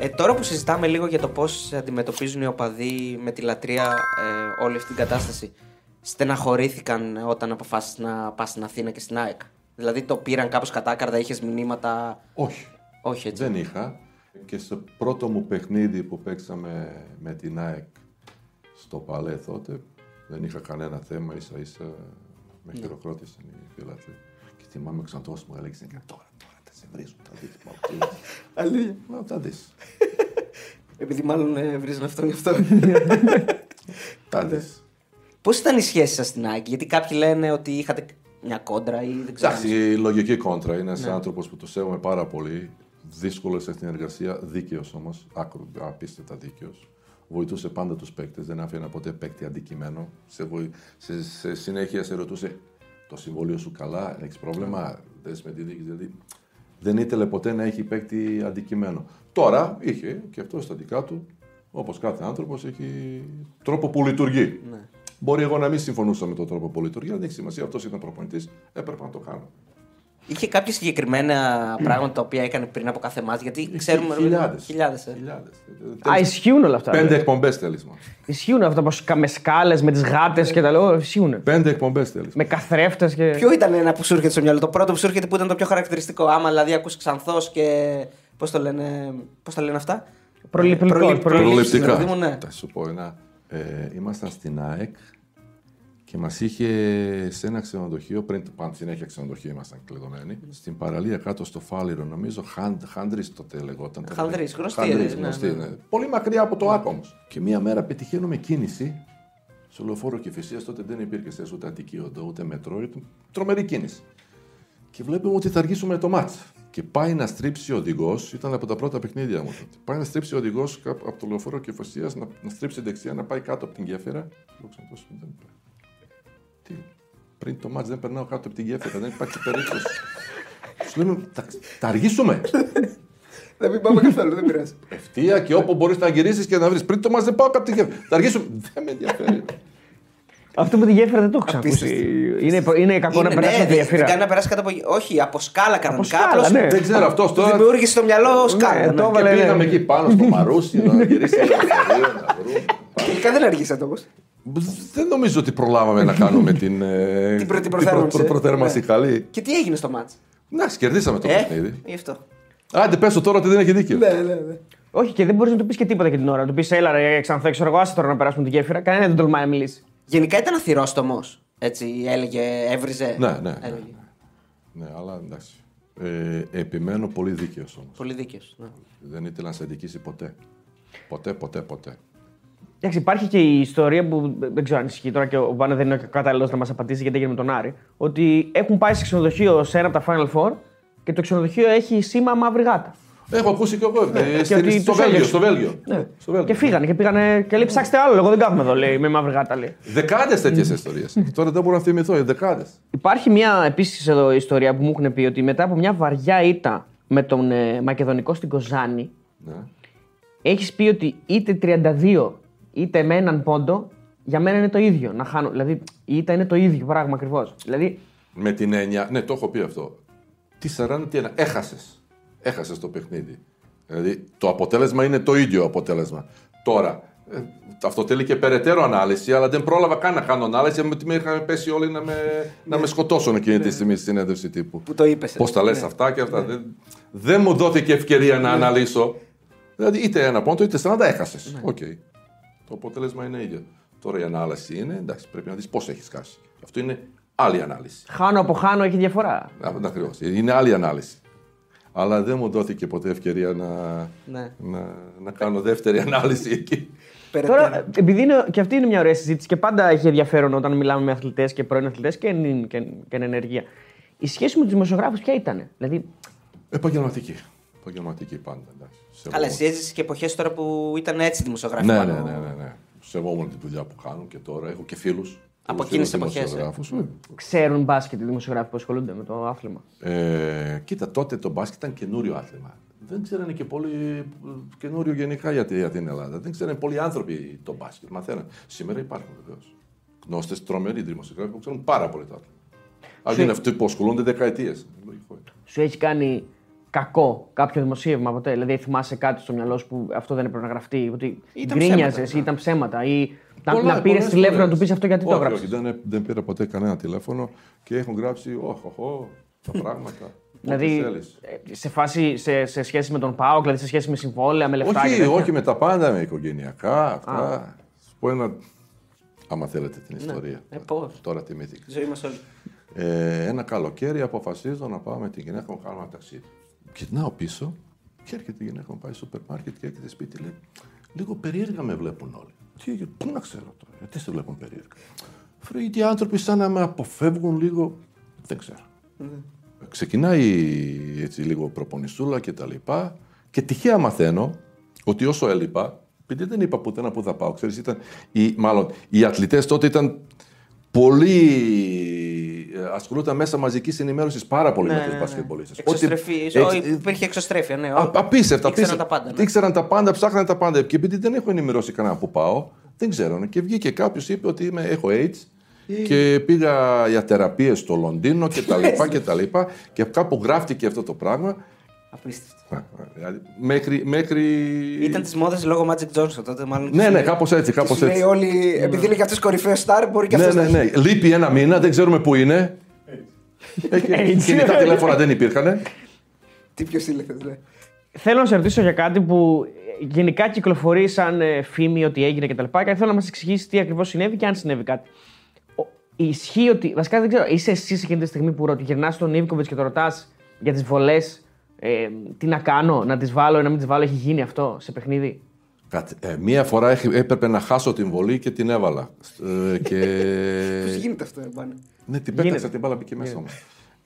Ε, τώρα που συζητάμε λίγο για το πώς αντιμετωπίζουν οι οπαδοί με τη λατρεία ε, όλη αυτή την κατάσταση, στεναχωρήθηκαν όταν αποφάσισες να πας στην Αθήνα και στην ΑΕΚ; Δηλαδή το πήραν κάπως κατάκαρδα, είχες μηνύματα; Όχι. Όχι έτσι. Δεν είχα. Και στο πρώτο μου παιχνίδι που παίξαμε με την ΑΕΚ στο Παλέ τότε, δεν είχα κανένα θέμα. ίσα ίσα με Ναι. χειροκρότησαν οι φίλαθλοι. Και θυμάμαι ο Ξαντός μου έλεγε «Ε, τώρα, τώρα θα σε βρίζουν, θα δεις. Μα, τι- Αλήθεια. Μα θα δεις. Επειδή μάλλον ε, βρίζουν αυτό γι' αυτό. Θα δεις. Πώς ήταν η σχέση σας στην ΑΕΚ, Γιατί κάποιοι λένε ότι είχατε μια κόντρα ή δεν ξέρω. Εντάξει, η λογική κόντρα. Είναι Ναι. ένα άνθρωπος που το σέβομαι πάρα πολύ. Δύσκολο στην εργασία, δίκαιος όμως. Απίστευτα δίκαιος. Βοηθούσε πάντα τους παίκτες, δεν άφηνε ποτέ παίκτη αντικειμένο. Σε, βοη... σε, σε συνέχεια σε ρωτούσε το συμβόλαιο σου καλά, έχεις πρόβλημα, δεν με τη δίκη. Δηλαδή δεν ήθελε ποτέ να έχει παίκτη αντικειμένο. Τώρα είχε και αυτό στα δικά του, όπως κάθε άνθρωπος, έχει τρόπο που λειτουργεί. Ναι. Μπορεί εγώ να μην συμφωνούσα με τον τρόπο που λειτουργεί, αλλά δεν έχει σημασία. Αυτός ήταν προπονητής, έπρεπε να το κάνω. Είχε κάποια συγκεκριμένα πράγματα τα οποία έκανε πριν από κάθε μάτς, γιατί ξέρουμε. Χιλιάδες. Χιλιάδες, ε. Χιλιάδες. Α, ισχύουν όλα αυτά. Πέντε εκπομπές θέλεις. Ισχύουν αυτά πως με σκάλες, με τις γάτες και τα λέω. Ισχύουν. Πέντε εκπομπές θέλεις. Με καθρέφτες και. Ποιο ήταν ένα που σου έρχεται στο μυαλό, το πρώτο που σου έρχεται που ήταν το πιο χαρακτηριστικό. Άμα δηλαδή ακούς ξανθός και. Πώς το λένε, πώς τα λένε αυτά; Προληπτικό, Προληπ- προληπτικό. προλήψεις, Προληπτικά. παιδί μου, ναι. Θα σου πω ένα. Ε, ήμασταν στην ΑΕΚ και μας είχε σε ένα ξενοδοχείο, πριν πάντα συνέχεια ξενοδοχείο ήμασταν κλειδωμένοι, στην παραλία κάτω στο Φάληρο, νομίζω Χάντ, Χάντρις τότε λεγόταν. Χανδρής, γνωστή, Χάνδρης, ναι, γνωστή, ναι. ναι. Πολύ μακριά από το άκομο. Και μία μέρα πετυχαίνουμε κίνηση στο λεωφόρο Κηφισία. Τότε δεν υπήρχε σε ούτε Αττική Οδό, ούτε μετρό. Ήταν τρομερή κίνηση. Και βλέπουμε ότι θα αργήσουμε το μάτς. Και πάει να στρίψει ο οδηγός, ήταν από τα πρώτα παιχνίδια μου τότε. Πάει να στρίψει ο οδηγός από το λεωφόρο Κεφοσία, να, να στρίψει δεξιά, να πάει κάτω από την γέφυρα. Λέω ξανά, δεν πάει. Τι, πριν το μάτς δεν περνάω κάτω από την γέφυρα, δεν υπάρχει περίπτωση. Σου λέμε, θα, θα αργήσουμε. Δεν μην πάμε καθόλου, δεν πειράζει. Ευτεία και όπου μπορείς να γυρίσεις και να βρεις. Πριν το μάτς δεν πάω κάτω από την γέφυρα. Θα αργήσουμε. Δεν με ενδιαφέρει. Αυτό με τη γέφυρα δεν το έχω ξανακούσει. Απίστευτο. Είναι, είναι κακό να Είναι, περάσει ναι, από τη δεν- δεν κάνει γέφυρα. να περάσει κάτω από. Όχι, από σκάλα κανονικά. σκάλα, απλώς ναι. δεν ξέρω αυτός του τώρα. Δημιούργησε στο μυαλό σκάλα. Ναι, ναι. το Και έβαλε, πήγαμε ναι. εκεί πάνω στο Μαρούσι να γυρίσει το λεωφορείο, να βρούμε. Τελικά δεν αργήσατε όμω. Δεν νομίζω ότι προλάβαμε να κάνουμε την, ε, Την προ- την προ- προθέρμανση. προ- προθέρμανση Ναι. καλή. Και τι έγινε στο μάτς; Να, κερδίσαμε το Ε, παιχνίδι. γι' αυτό. Άντε, πέσω τώρα ότι δεν έχει δίκιο. Ναι, ναι, ναι. Όχι, και δεν μπορείς να του πεις και τίποτα για την ώρα. Να του πεις, έλα, ρε, ξανθέ, ξέρω εγώ, άσε τώρα να περάσουμε τη γέφυρα. Κανένα δεν τολμάει να μιλήσει. Γενικά ήταν αθυρόστομος. Έτσι, έλεγε, έβριζε. Ναι, ναι, ναι, έλεγε. Ναι, αλλά εντάξει. Ε, επιμένω πολύ δίκαιος όμως. Πολύ δίκαιος. Ναι. Δεν ήθελα να σε δικήσει ποτέ. Ποτέ, ποτέ, ποτέ. Εντάξει, υπάρχει και η ιστορία που δεν ξέρω αν ισχύει τώρα και ο Βάνε δεν είναι κατάλληλος να μας απαντήσει γιατί έγινε με τον Άρη. Ότι έχουν πάει σε ξενοδοχείο σε ένα από τα Final Four και το ξενοδοχείο έχει σήμα μαύρη γάτα. Έχω ακούσει και εγώ. ε, και στη- ότι στο τους Βέλγιο. έλεγες. Στο Βέλγιο. Ναι. Στο Βέλγιο. Και φύγανε και πήγανε και λέει ψάξτε άλλο. Εγώ δεν κάθομαι εδώ, λέει, με μαύρη γάτα. Λέει. Δεκάδες τέτοιες ιστορίες. Τώρα δεν μπορώ να θυμηθώ. Δεκάδες. Υπάρχει μια επίσης εδώ ιστορία που μου έχουν πει ότι μετά από μια βαριά ήττα με τον ε, Μακεδονικό στην Κοζάνη, Ναι. έχεις πει ότι είτε 32 είτε με έναν πόντο για μένα είναι το ίδιο να χάνω. Δηλαδή η ήττα είναι το ίδιο πράγμα ακριβώς. Δηλαδή Με την έννοια. Ναι, το έχω πει αυτό. Τι 40, τι ένα. Έχασες. Έχασες το παιχνίδι. Δηλαδή το αποτέλεσμα είναι το ίδιο αποτέλεσμα. Τώρα, ε, αυτό θέλει και περαιτέρω ανάλυση, αλλά δεν πρόλαβα καν να κάνω ανάλυση γιατί με είχαν πέσει όλοι να με, να με σκοτώσουν εκείνη τη στιγμή στη συνέντευξη τύπου. Που το είπες. Πώς τα λες αυτά και αυτά. Δεν, δεν μου δόθηκε ευκαιρία να αναλύσω. Δηλαδή είτε ένα πόντο είτε 40 έχασες. Οκ. Το αποτέλεσμα είναι ίδιο. Τώρα η ανάλυση είναι εντάξει, πρέπει να δεις πώς έχεις χάσει. Αυτό είναι άλλη ανάλυση. χάνω από χάνω έχει διαφορά. Ακριβώς. Είναι άλλη ανάλυση. Αλλά δεν μου δόθηκε ποτέ ευκαιρία να, Ναι. να, να κάνω δεύτερη ανάλυση εκεί. Τώρα, επειδή είναι, και αυτή είναι μια ωραία συζήτηση και πάντα έχει ενδιαφέρον όταν μιλάμε με αθλητές και πρώην αθλητές και, εν- και, και εν ενεργεία. Η σχέση με τους δημοσιογράφους ποια ήταν. Δηλαδή, Επαγγελματική. Επαγγελματική πάντα. εντάξει. Καλά, Σεβόμουν. εσύ έζησες και εποχές τώρα που ήταν έτσι δημοσιογράφοι. Ναι, πάνω. ναι, ναι, ναι, ναι. Σεβόμουν τη δουλειά που κάνω και τώρα έχω και φίλους. Από εκείνες τις εποχές, ε. ξέρουν μπάσκετ οι δημοσιογράφοι που ασχολούνται με το άθλημα; Ε, κοίτα, τότε το μπάσκετ ήταν καινούριο άθλημα. Δεν ξέρανε και πολύ ε, καινούριο γενικά για, τη- για την Ελλάδα. Δεν ξέρανε πολλοί άνθρωποι το μπάσκετ. Μαθαίναν. Σήμερα υπάρχουν βεβαίως. Γνώστες, τρομεροί δημοσιογράφοι που ξέρουν πάρα πολύ το άθλημα. Αντί Σε- είναι αυτοί που ασχολούνται δεκαετίες. Σου έχει κάνει κακό κάποιο δημοσίευμα ποτέ. Δηλαδή, θυμάσαι κάτι στο μυαλό σου που αυτό δεν έπρεπε να γραφτεί. Ότι Ήταν γκρίνιαζες ψέματα, ή ήταν ψέματα. Ή να, Πολλά, να πήρες πολλές τηλέφωνο να φορές. του πεις αυτό γιατί το όχι, έγραψες. όχι, δεν, δεν πήρα ποτέ κανένα τηλέφωνο και έχουν γράψει όχ, όχ, όχ, τα πράγματα. Ό,τι Δηλαδή, θέλεις. ε, σε φάση, σε, σε σχέση με τον Πάο, δηλαδή σε σχέση με συμβόλαια, με λεφτά. και Όχι, τέτοια. όχι με τα πάντα, με οικογενειακά, αυτά. Σου πω ένα, άμα θέλετε την ιστορία. Ε, πώς; Τώρα τιμήθηκα. Η ζωή μας όλοι. Ε, ένα καλοκαίρι αποφασίζω να πάω με την γυναίκα μου κάνω ένα ταξίδι. Γυρνάω πίσω και έρχεται η γυναίκα μου πάει στο σούπερ μάρκετ και έρχεται σπίτι λέει Λίγο περίεργα με βλέπουν όλοι. Τι, πού να ξέρω τώρα, γιατί σε βλέπουν περίεργα. Φρέ, γιατί οι άνθρωποι σαν να με αποφεύγουν λίγο. Δεν ξέρω. Ξεκινάει έτσι λίγο προπονησούλα και τα λοιπά και τυχαία μαθαίνω ότι όσο έλειπα, επειδή δεν είπα πουθενά που θα πάω, ξέρεις, ήταν, οι, μάλλον οι αθλητές τότε ήταν πολύ ε, ασχολούνταν μέσα μαζικής ενημέρωσης πάρα πολύ με τους μπασκετμπολίστες. Εξωστρεφή. Ότι- Ό, Υπήρχε εξωστρέφεια, ναι. Α, Απίστευτα. Ήξεραν απίστευτα. τα πάντα. ναι. Ήξεραν τα πάντα, ψάχναν τα πάντα. Και επειδή δεν έχω ενημερώσει κανένα που πάω, δεν ξέρω. Και βγήκε κάποιος, είπε ότι είμαι, έχω AIDS και πήγα για θεραπείες στο Λονδίνο και τα λοιπά και τα λοιπά. Και κάπου γράφτηκε αυτό το πράγμα. Απίστευτο. Δηλαδή, μέχρι, μέχρι... Ήταν της μόδας λόγω Magic Johnson τότε, μάλλον. Ναι, τους ναι, λέει- κάπως έτσι, κάπως τους λέει έτσι. όλοι, επειδή είναι και αυτός κορυφαίος στάρ, μπορεί και Ναι, αυτός ναι, ναι. Λείπει ένα μήνα, δεν ξέρουμε πού είναι. Έχει- AIDS. Κινητά τηλέφωνα δεν υπήρχαν. Τι πιο σύλληφε, ναι. Θέλω να σε ρωτήσω για κάτι που ε, γενικά κυκλοφορεί σαν ε, φήμη ότι έγινε κτλ. Και, και θέλω να μας εξηγήσεις τι ακριβώς συνέβη και αν συνέβη κάτι. Ο- Ισχύει ότι. Βασικά δεν ξέρω, είσαι εσύ εκείνη τη στιγμή που γυρνάς στον Ιβκοβιτς και το ρωτάς για τις βολές; Ε, τι να κάνω, να τις βάλω ή να μην τις βάλω, έχει γίνει αυτό σε παιχνίδι; Κάτσε, ε, μία φορά έχει- έπρεπε να χάσω την βολή και την έβαλα. Ε, και... Πώς γίνεται αυτό, ρε Μπάνε. Ναι, την πέταξα, Γίνεται. την μπάλα μπήκε μέσα μου.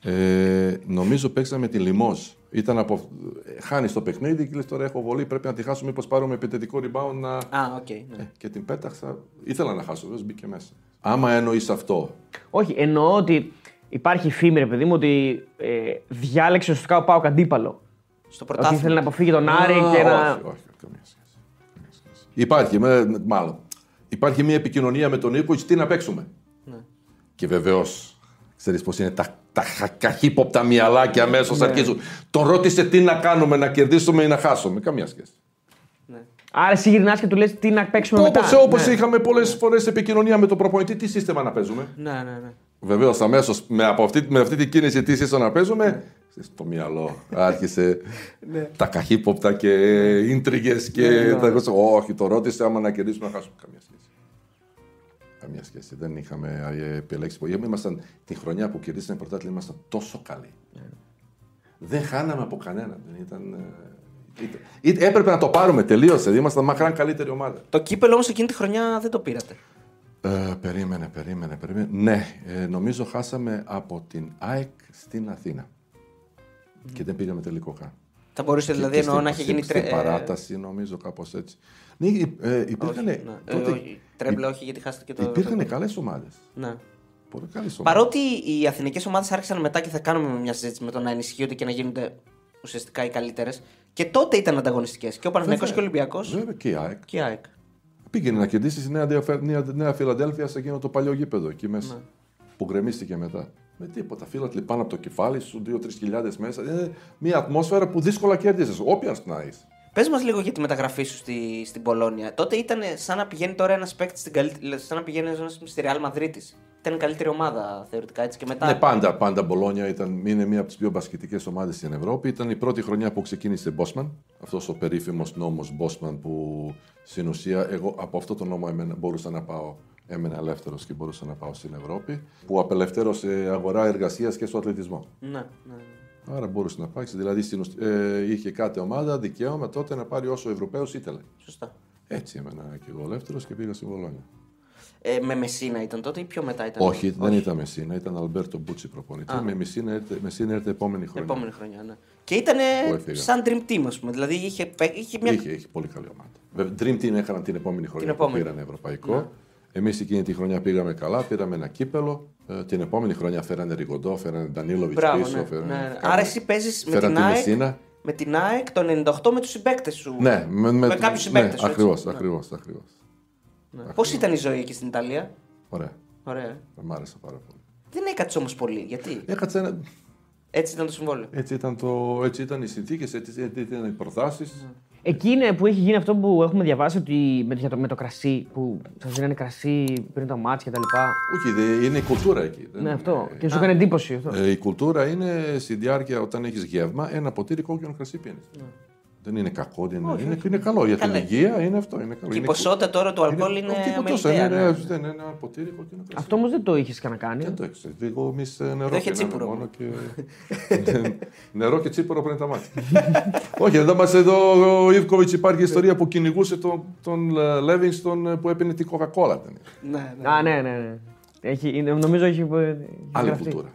Ε, νομίζω παίξαμε τη Λιμόζ. Ήταν από... ε, Χάνεις το παιχνίδι και λες τώρα έχω βολή, πρέπει να τη χάσω. Μήπως πάρουμε επιθετικό rebound να. Α, οκ. ναι. Και την πέταξα. Ήθελα να χάσω, βέβαια μπήκε μέσα. Άμα εννοείς αυτό. Όχι, εννοώ ότι υπάρχει φήμη, ρε παιδί μου, ότι ε, διάλεξε ουσιαστικά ο Πάοκ αντίπαλο. Στο Ότι ήθελε πρωτάθλημα. να αποφύγει τον Άρη Α, και να. Όχι, όχι, καμία σχέση. Καμία σχέση. Υπάρχει, με, με- μάλλον. Υπάρχει μια επικοινωνία με τον Νίκο, τι να παίξουμε. Ναι. Και βεβαίως, ξέρεις πώς είναι τα, τα χα- καχύποπτα μυαλάκια αμέσως Ναι. αρχίζουν. Τον ρώτησε τι να κάνουμε, να κερδίσουμε ή να χάσουμε. Καμία σχέση. ναι. Άρα εσύ γυρνάς και του λες τι να παίξουμε μετά. Όπω όπως Ναι. είχαμε πολλές φορές επικοινωνία με τον προπονητή, τι σύστημα να παίζουμε. Ναι, ναι, ναι. Βεβαίως, αμέσως με, από αυτή, με αυτή την κίνηση, τι σύστημα να παίζουμε. Στο μυαλό άρχισε τα καχύποπτα και ίντριγες και τα cosa. Όχι, το ρώτησε άμα να κερδίσουμε να χάσουμε. Καμία σχέση. Καμία σχέση. Δεν είχαμε ε, επιλέξει. πολύ. Ήμασταν τη χρονιά που κερδίσαμε πρωτάθλημα, ήμασταν τόσο καλοί. Δεν χάναμε από κανέναν. Δεν Ήταν, ε, ήταν- ή- έπρεπε να το πάρουμε, τελείωσε. Ήμασταν μακράν καλύτερη ομάδα. Το κύπελο όμως εκείνη τη χρονιά δεν το πήρατε. Ε, περίμενε, περίμενε, περίμενε. Ναι, ε, νομίζω χάσαμε από την ΑΕΚ στην Αθήνα. Και δεν πήγαμε τελικό καν. Θα μπορούσε δηλαδή Και εννοώ στην- να έχει στην- γίνει τρε... Στην παράταση, νομίζω, κάπως έτσι. Ναι, ε, υπήρχαν. Όχι, ναι. Ε, τότε, όχι. Τρέμπλε, όχι, γιατί χάσατε και το. υπήρχαν το- καλές ομάδες. Ναι. Πολύ καλές ομάδες. Παρότι οι αθηνικές ομάδες άρχισαν μετά και θα κάνουμε μια συζήτηση με το να ενισχύονται και να γίνονται ουσιαστικά οι καλύτερες. Και τότε ήταν ανταγωνιστικές. Και ο Παναθηναϊκός και ο Ολυμπιακός. Βέβαια και η ΑΕΚ. Και η ΑΕΚ. Πήγαινε να κερδίσεις η Νέα, Διαφε- Νέα, Νέα Φιλαδέλφια σε εκείνο το παλιό γήπεδο εκεί μέσα. Ναι. Που γκρεμίστηκε μετά. Με τίποτα. Φίλατλοι πάνω από το κεφάλι σου, 2-3 χιλιάδες μέσα. Είναι μια ατμόσφαιρα που δύσκολα κέρδισε. Όποια να είσαι. Πες μας λίγο για τη μεταγραφή σου στη, στην Πολώνια. Τότε ήταν σαν να πηγαίνει τώρα ένας παίκτης στην καλύτερη. σαν να πηγαίνει ένας στη Real Μαδρίτη. Ήταν η καλύτερη ομάδα θεωρητικά έτσι και μετά. Ναι, πάντα, πάντα Μπολόνια ήταν, είναι μία από τις πιο μπασκετικές ομάδες στην Ευρώπη. Ήταν η πρώτη χρονιά που ξεκίνησε Μπόσμαν. Αυτός ο περίφημος νόμος Μπόσμαν που στην ουσία εγώ από αυτό το νόμο έμενα, μπορούσα να πάω. Έμενα ελεύθερος και μπορούσα να πάω στην Ευρώπη. Που απελευθέρωσε αγορά εργασίας και στο αθλητισμό. Ναι, ναι. Άρα μπορούσε να πάει. Δηλαδή στην, ουσ- ε, είχε κάθε ομάδα δικαίωμα τότε να πάρει όσο Ευρωπαίος ήθελε. Σωστά. Έτσι έμενα και εγώ ελεύθερος και πήγα στην Μπολόνια. Ε, με Μεσίνα ήταν τότε ή πιο μετά ήταν; Όχι, δεν ήταν Μεσίνα, ήταν Αλμπέρτο Μπούτσι προπονητή. Με Μεσίνα έρθε- Μεσίνα έρθε επόμενη Την χρονιά. επόμενη χρονιά, ναι. Και ήταν Που έφυγα. σαν dream team, ας πούμε. Δηλαδή είχε, παί- είχε μια. Είχε, είχε πολύ καλή ομάδα. Βέβαια, Dream Team έκαναν την επόμενη χρονιά Την που επόμενη. πήραν ευρωπαϊκό. Εμείς εκείνη τη χρονιά πήγαμε καλά, πήραμε ένα κύπελο. Ε, την επόμενη χρονιά φέρανε Ριγκοντό, φέρανε Ντανίλοβιτς Μπράβο, πίσω. ναι. Φέρανε, ναι, ναι. κάνανε- Άρα εσύ παίζεις με φέρανε την τη ΑΕΚ. Μεσίνα. Με την ΑΕΚ το 98 με τους συμπαίκτες σου. Ναι, με, με, με κάποιους ναι, συμπαίκτες σου. Ακριβώς, έτσι. Ναι. ακριβώ. ακριβώς. Πώς ήταν η ζωή εκεί στην Ιταλία, Ωραία. Ωραία. Μ' άρεσε πάρα πολύ. Δεν έκατσε όμως πολύ. Γιατί; Έκατσα ένα. Έτσι ήταν το συμβόλαιο. Έτσι ήταν, το, έτσι ήταν οι συνθήκες, έτσι, έτσι ήταν οι προτάσεις. Εκεί είναι που έχει γίνει αυτό που έχουμε διαβάσει ότι με, για το, με το κρασί, που σας δίνανε κρασί πριν τα μάτια κτλ. Όχι, δε- είναι η κουλτούρα εκεί. δεν Ναι, είναι- αυτό. Και σου έκανε εντύπωση αυτό. Ε, η κουλτούρα είναι στη διάρκεια όταν έχεις γεύμα ένα ποτήρι κόκκινο κρασί πίνεις. Ναι. Δεν είναι κακό, δεν είναι, είναι, είναι καλό για την Καλά. υγεία, είναι αυτό. Είναι καλό. Και η Είναι ποσότητα τώρα του αλκοόλ είναι όχι, τίποτα τόσο, αμεληταία. είναι, ναι. δεν είναι ένα ποτήρι κόκκινο κρασί. Αυτό όμως δεν το είχε κανένα Δεν κάνει. το έξω. Εγώ εμεί νερό Εδώ είχε πίναμε τσίπουρο. μόνο και... νερό και τσίπουρο πριν τα ματς. Όχι, εδώ μας εδώ ο Ιβκοβιτς υπάρχει ιστορία που κυνηγούσε τον, τον Λέβινγκστον ε, που έπαιρνε την Coca-Cola. Ναι, ναι. Α, ναι, ναι. ναι. Έχει, είναι- νομίζω έχει, έχει Άλλη γραφτεί. κουλτούρα.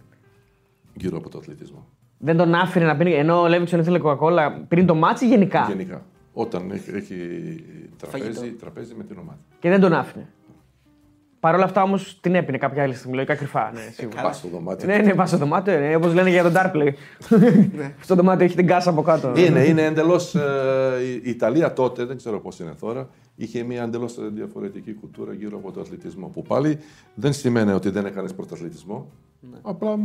Γύρω από το αθλητισμό. Δεν τον άφηνε να πίνει. Ενώ ο Λέβινγκστον ήθελε κοκακόλα πριν το ματς γενικά. Γενικά. Όταν έχει, έχει τραπέζι, Φαγητό. τραπέζι με την ομάδα. Και δεν τον άφηνε. Παρ' όλα αυτά όμως την έπινε κάποια άλλη στιγμή, λογικά κρυφά. Ναι, σίγουρα. Πας στο δωμάτιο. ναι, ναι, πας στο δωμάτιο, ναι, όπως λένε για τον Darplay. στο δωμάτιο έχει την κάσα από κάτω. Είναι, είναι εντελώς. η Ιταλία τότε, δεν ξέρω πώς είναι τώρα, είχε μια εντελώς διαφορετική κουλτούρα γύρω από το αθλητισμό. Που πάλι δεν σημαίνει ότι δεν έκανες πρωταθλητισμό. Απλά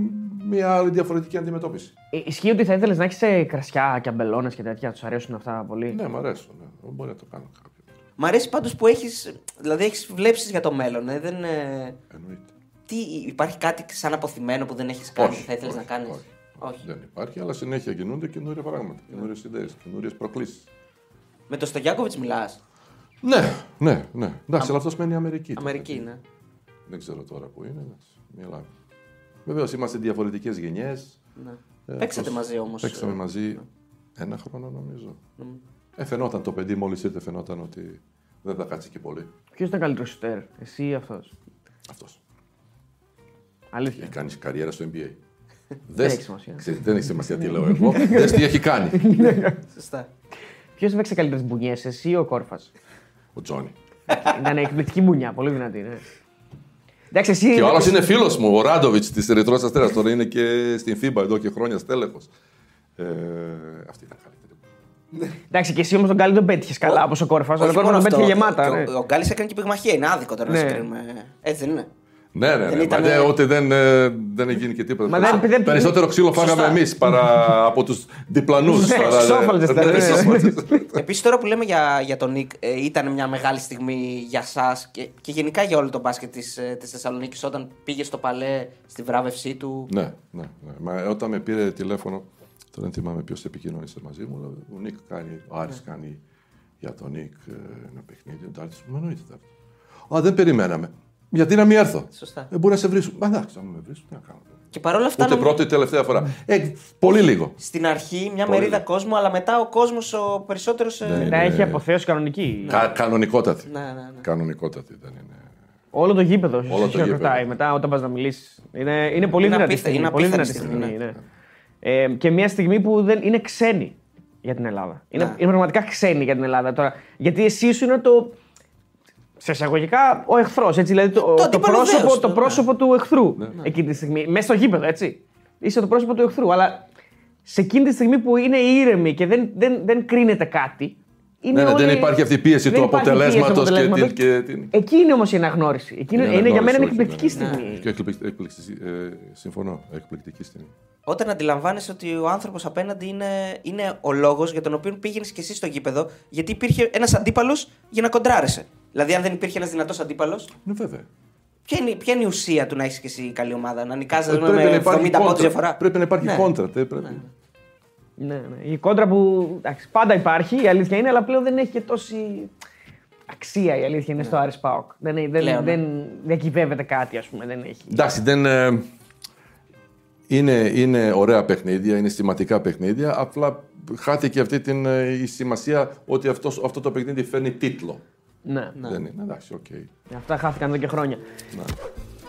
μια άλλη διαφορετική αντιμετώπιση. Ε, Ισχύει ότι θα ήθελες να έχεις κρασιά και αμπελώνες και τέτοια. Τους αρέσουν αυτά πολύ; Ναι, μ' αρέσουν. Ναι. Μπορεί να το κάνω κάποιο. Μ' αρέσει πάντως που έχεις. Δηλαδή έχεις βλέψεις για το μέλλον. Ε, δεν, ε, Εννοείται. τι, υπάρχει κάτι σαν αποθυμένο που δεν έχεις κάνει Όχι, και θα ήθελες όχι, να κάνεις; όχι. Όχι. Δεν υπάρχει, αλλά συνέχεια κινούνται καινούργια πράγματα, καινούριε ιδέες, καινούριες προκλήσεις. Με το Στογιάκοβιτ μιλάς; Ναι, ναι, ναι. Εντάξει, αλλά αυτός μένει Αμερική. τώρα. Αμερική, ναι. Δεν ξέρω τώρα που είναι. εντάξει, Μιλάμε. Βεβαίως είμαστε διαφορετικές γενιές. ναι. Παίξατε μαζί όμως. Παίξαμε μαζί ένα χρόνο νομίζω. Ε, φαινόταν το παιδί μόλις ήρθε, φαινόταν ότι δεν θα κάτσει και πολύ. Ποιος ήταν καλύτερος σουτέρ, εσύ ή αυτός; Αυτός. Αλήθεια. Έχει κάνει καριέρα στο NBA. Δεν έχει σημασία. Ξέρεις, δεν έχει σημασία τι λέω εγώ. Δες τι έχει κάνει. Σωστά. Ποιος έπαιξε καλύτερες μπουνιές, εσύ ή ο Κόρφας; Ο Τζόνι. ήταν εκπληκτική μπουνιά, πολύ δυνατή. Ναι. Εντάξει, εσύ. Και ο άλλος είναι φίλος μου, ο Ράντοβιτς της Ερυθρό Αστέρας. Τώρα είναι και στην FIBA εδώ και χρόνια στέλεχος. Ε, αυτή ήταν καλύτερη. Εντάξει, και εσύ όμως τον Γκάλι τον πέτυχες καλά όπως ο Κόρφα. Αλλά ο Όχι Κόρφα μόνο τον πέτυχε αυτό. γεμάτα. Και ναι. Ο, ο Γκάλης έκανε και πυγμαχία. Είναι άδικο τώρα να Ναι. συγκρίνουμε. Έτσι δεν είναι. Ναι, ναι, Δεν ναι. ήταν- Μα δεν- ότι δεν, ε, δεν έγινε και τίποτα. Μα δεν- δεν- Περισσότερο ξύλο φάγαμε Σωστά. εμείς παρά από τους διπλανούς. Ναι, σόφαλτες ήταν, ναι. Επίσης, τώρα που λέμε για, για τον Νικ, ε, ήταν μια μεγάλη στιγμή για εσά και, και γενικά για όλο το μπάσκετ της της Θεσσαλονίκης όταν πήγε στο παλέ στη βράβευσή του. Ναι, ναι, ναι. Μα όταν με πήρε τηλέφωνο, τώρα δεν θυμάμαι ποιος επικοινώνησε μαζί μου, λέει, ο Νίκ κάνει, ο Άρης Ναι. κάνει για τον Νίκ ε, ένα παιχνίδι. Ο Ντάρτης μου εννοείται θα έρθω. Α, δεν περιμέναμε. Γιατί να μην έρθω; Σωστά. Ε, μπορεί να σε βρίσκουν. Μα εντάξει, αν με βρίσκουν, τι να κάνω. Και παρόλα αυτά, Ούτε νομίζω- πρώτη, τελευταία φορά. Ε, πολύ λίγο. στην αρχή μια Πολύ. μερίδα κόσμου, αλλά μετά ο κόσμος ο περισσότερος. Ναι. Να έχει αποθέωση κανονική. Κα, κανονικότατη. Ναι, ναι, ναι. Κανονικότατη δεν είναι. Όλο το γήπεδο Όλο σου το γήπεδο. χειροκροτάει μετά όταν πας να μιλήσεις. Είναι, είναι πολύ Είναι δυνατή απίθανη, στιγμή. είναι Πολύ απίθανη δυνατή στιγμή, στιγμή. Ναι. Ε, και μια στιγμή που δεν είναι ξένη για την Ελλάδα. Είναι, Ναι. είναι πραγματικά ξένη για την Ελλάδα τώρα. Γιατί εσύ σου είναι το. Σε εισαγωγικά ο εχθρός. Δηλαδή το, το, αντίπαλο πρόσωπο, δέος, το ναι. πρόσωπο του εχθρού εκείνη τη στιγμή. Μέσα στο γήπεδο, έτσι. Είσαι το πρόσωπο του εχθρού. Αλλά σε εκείνη τη στιγμή που είναι ήρεμη και δεν, δεν, δεν κρίνεται κάτι. Είναι Ναι, ναι, δεν όλοι- υπάρχει αυτή η πίεση δεν του υπάρχει πίεση αποτελέσματος και αποτελέσματος. την- και την- Εκεί είναι όμως η αναγνώριση. Εκεί είναι, είναι για μένα είναι αναγνώριση, εκπληκτική όχι, ναι, ναι. στιγμή. Και εκπληκ- εκπληκτική- ε, συμφωνώ. Εκπληκτική στιγμή. Όταν αντιλαμβάνεσαι ότι ο άνθρωπος απέναντι είναι, είναι ο λόγος για τον οποίο πήγαινες και εσύ στο γήπεδο, γιατί υπήρχε ένας αντίπαλος για να κοντράρεσαι. Δηλαδή, αν δεν υπήρχε ένας δυνατός αντίπαλο, Ναι, βέβαια. ποια, είναι, ποια είναι η ουσία του να έχεις και εσύ καλή ομάδα, να νικάζει Ε, με 70 πόντους διαφορά. Πρέπει να υπάρχει Ναι. κόντρα. τε- πρέπει. Ναι, ναι. Η κόντρα που εντάξει, πάντα υπάρχει, η αλήθεια είναι, αλλά πλέον δεν έχει και τόση αξία η αλήθεια είναι στο Άρης Πάοκ. Δεν, δεν, Πλέον, ναι. δεν διακυβεύεται κάτι, ας πούμε. Δεν έχει. Εντάξει, δεν. ε, είναι, είναι ωραία παιχνίδια, είναι σημαντικά παιχνίδια. Απλά χάθηκε αυτή την, ε, η σημασία ότι αυτός, αυτό το παιχνίδι φέρνει τίτλο. Ναι. Δεν είναι. Εντάξει, οκ. Αυτά χάθηκαν εδώ και χρόνια.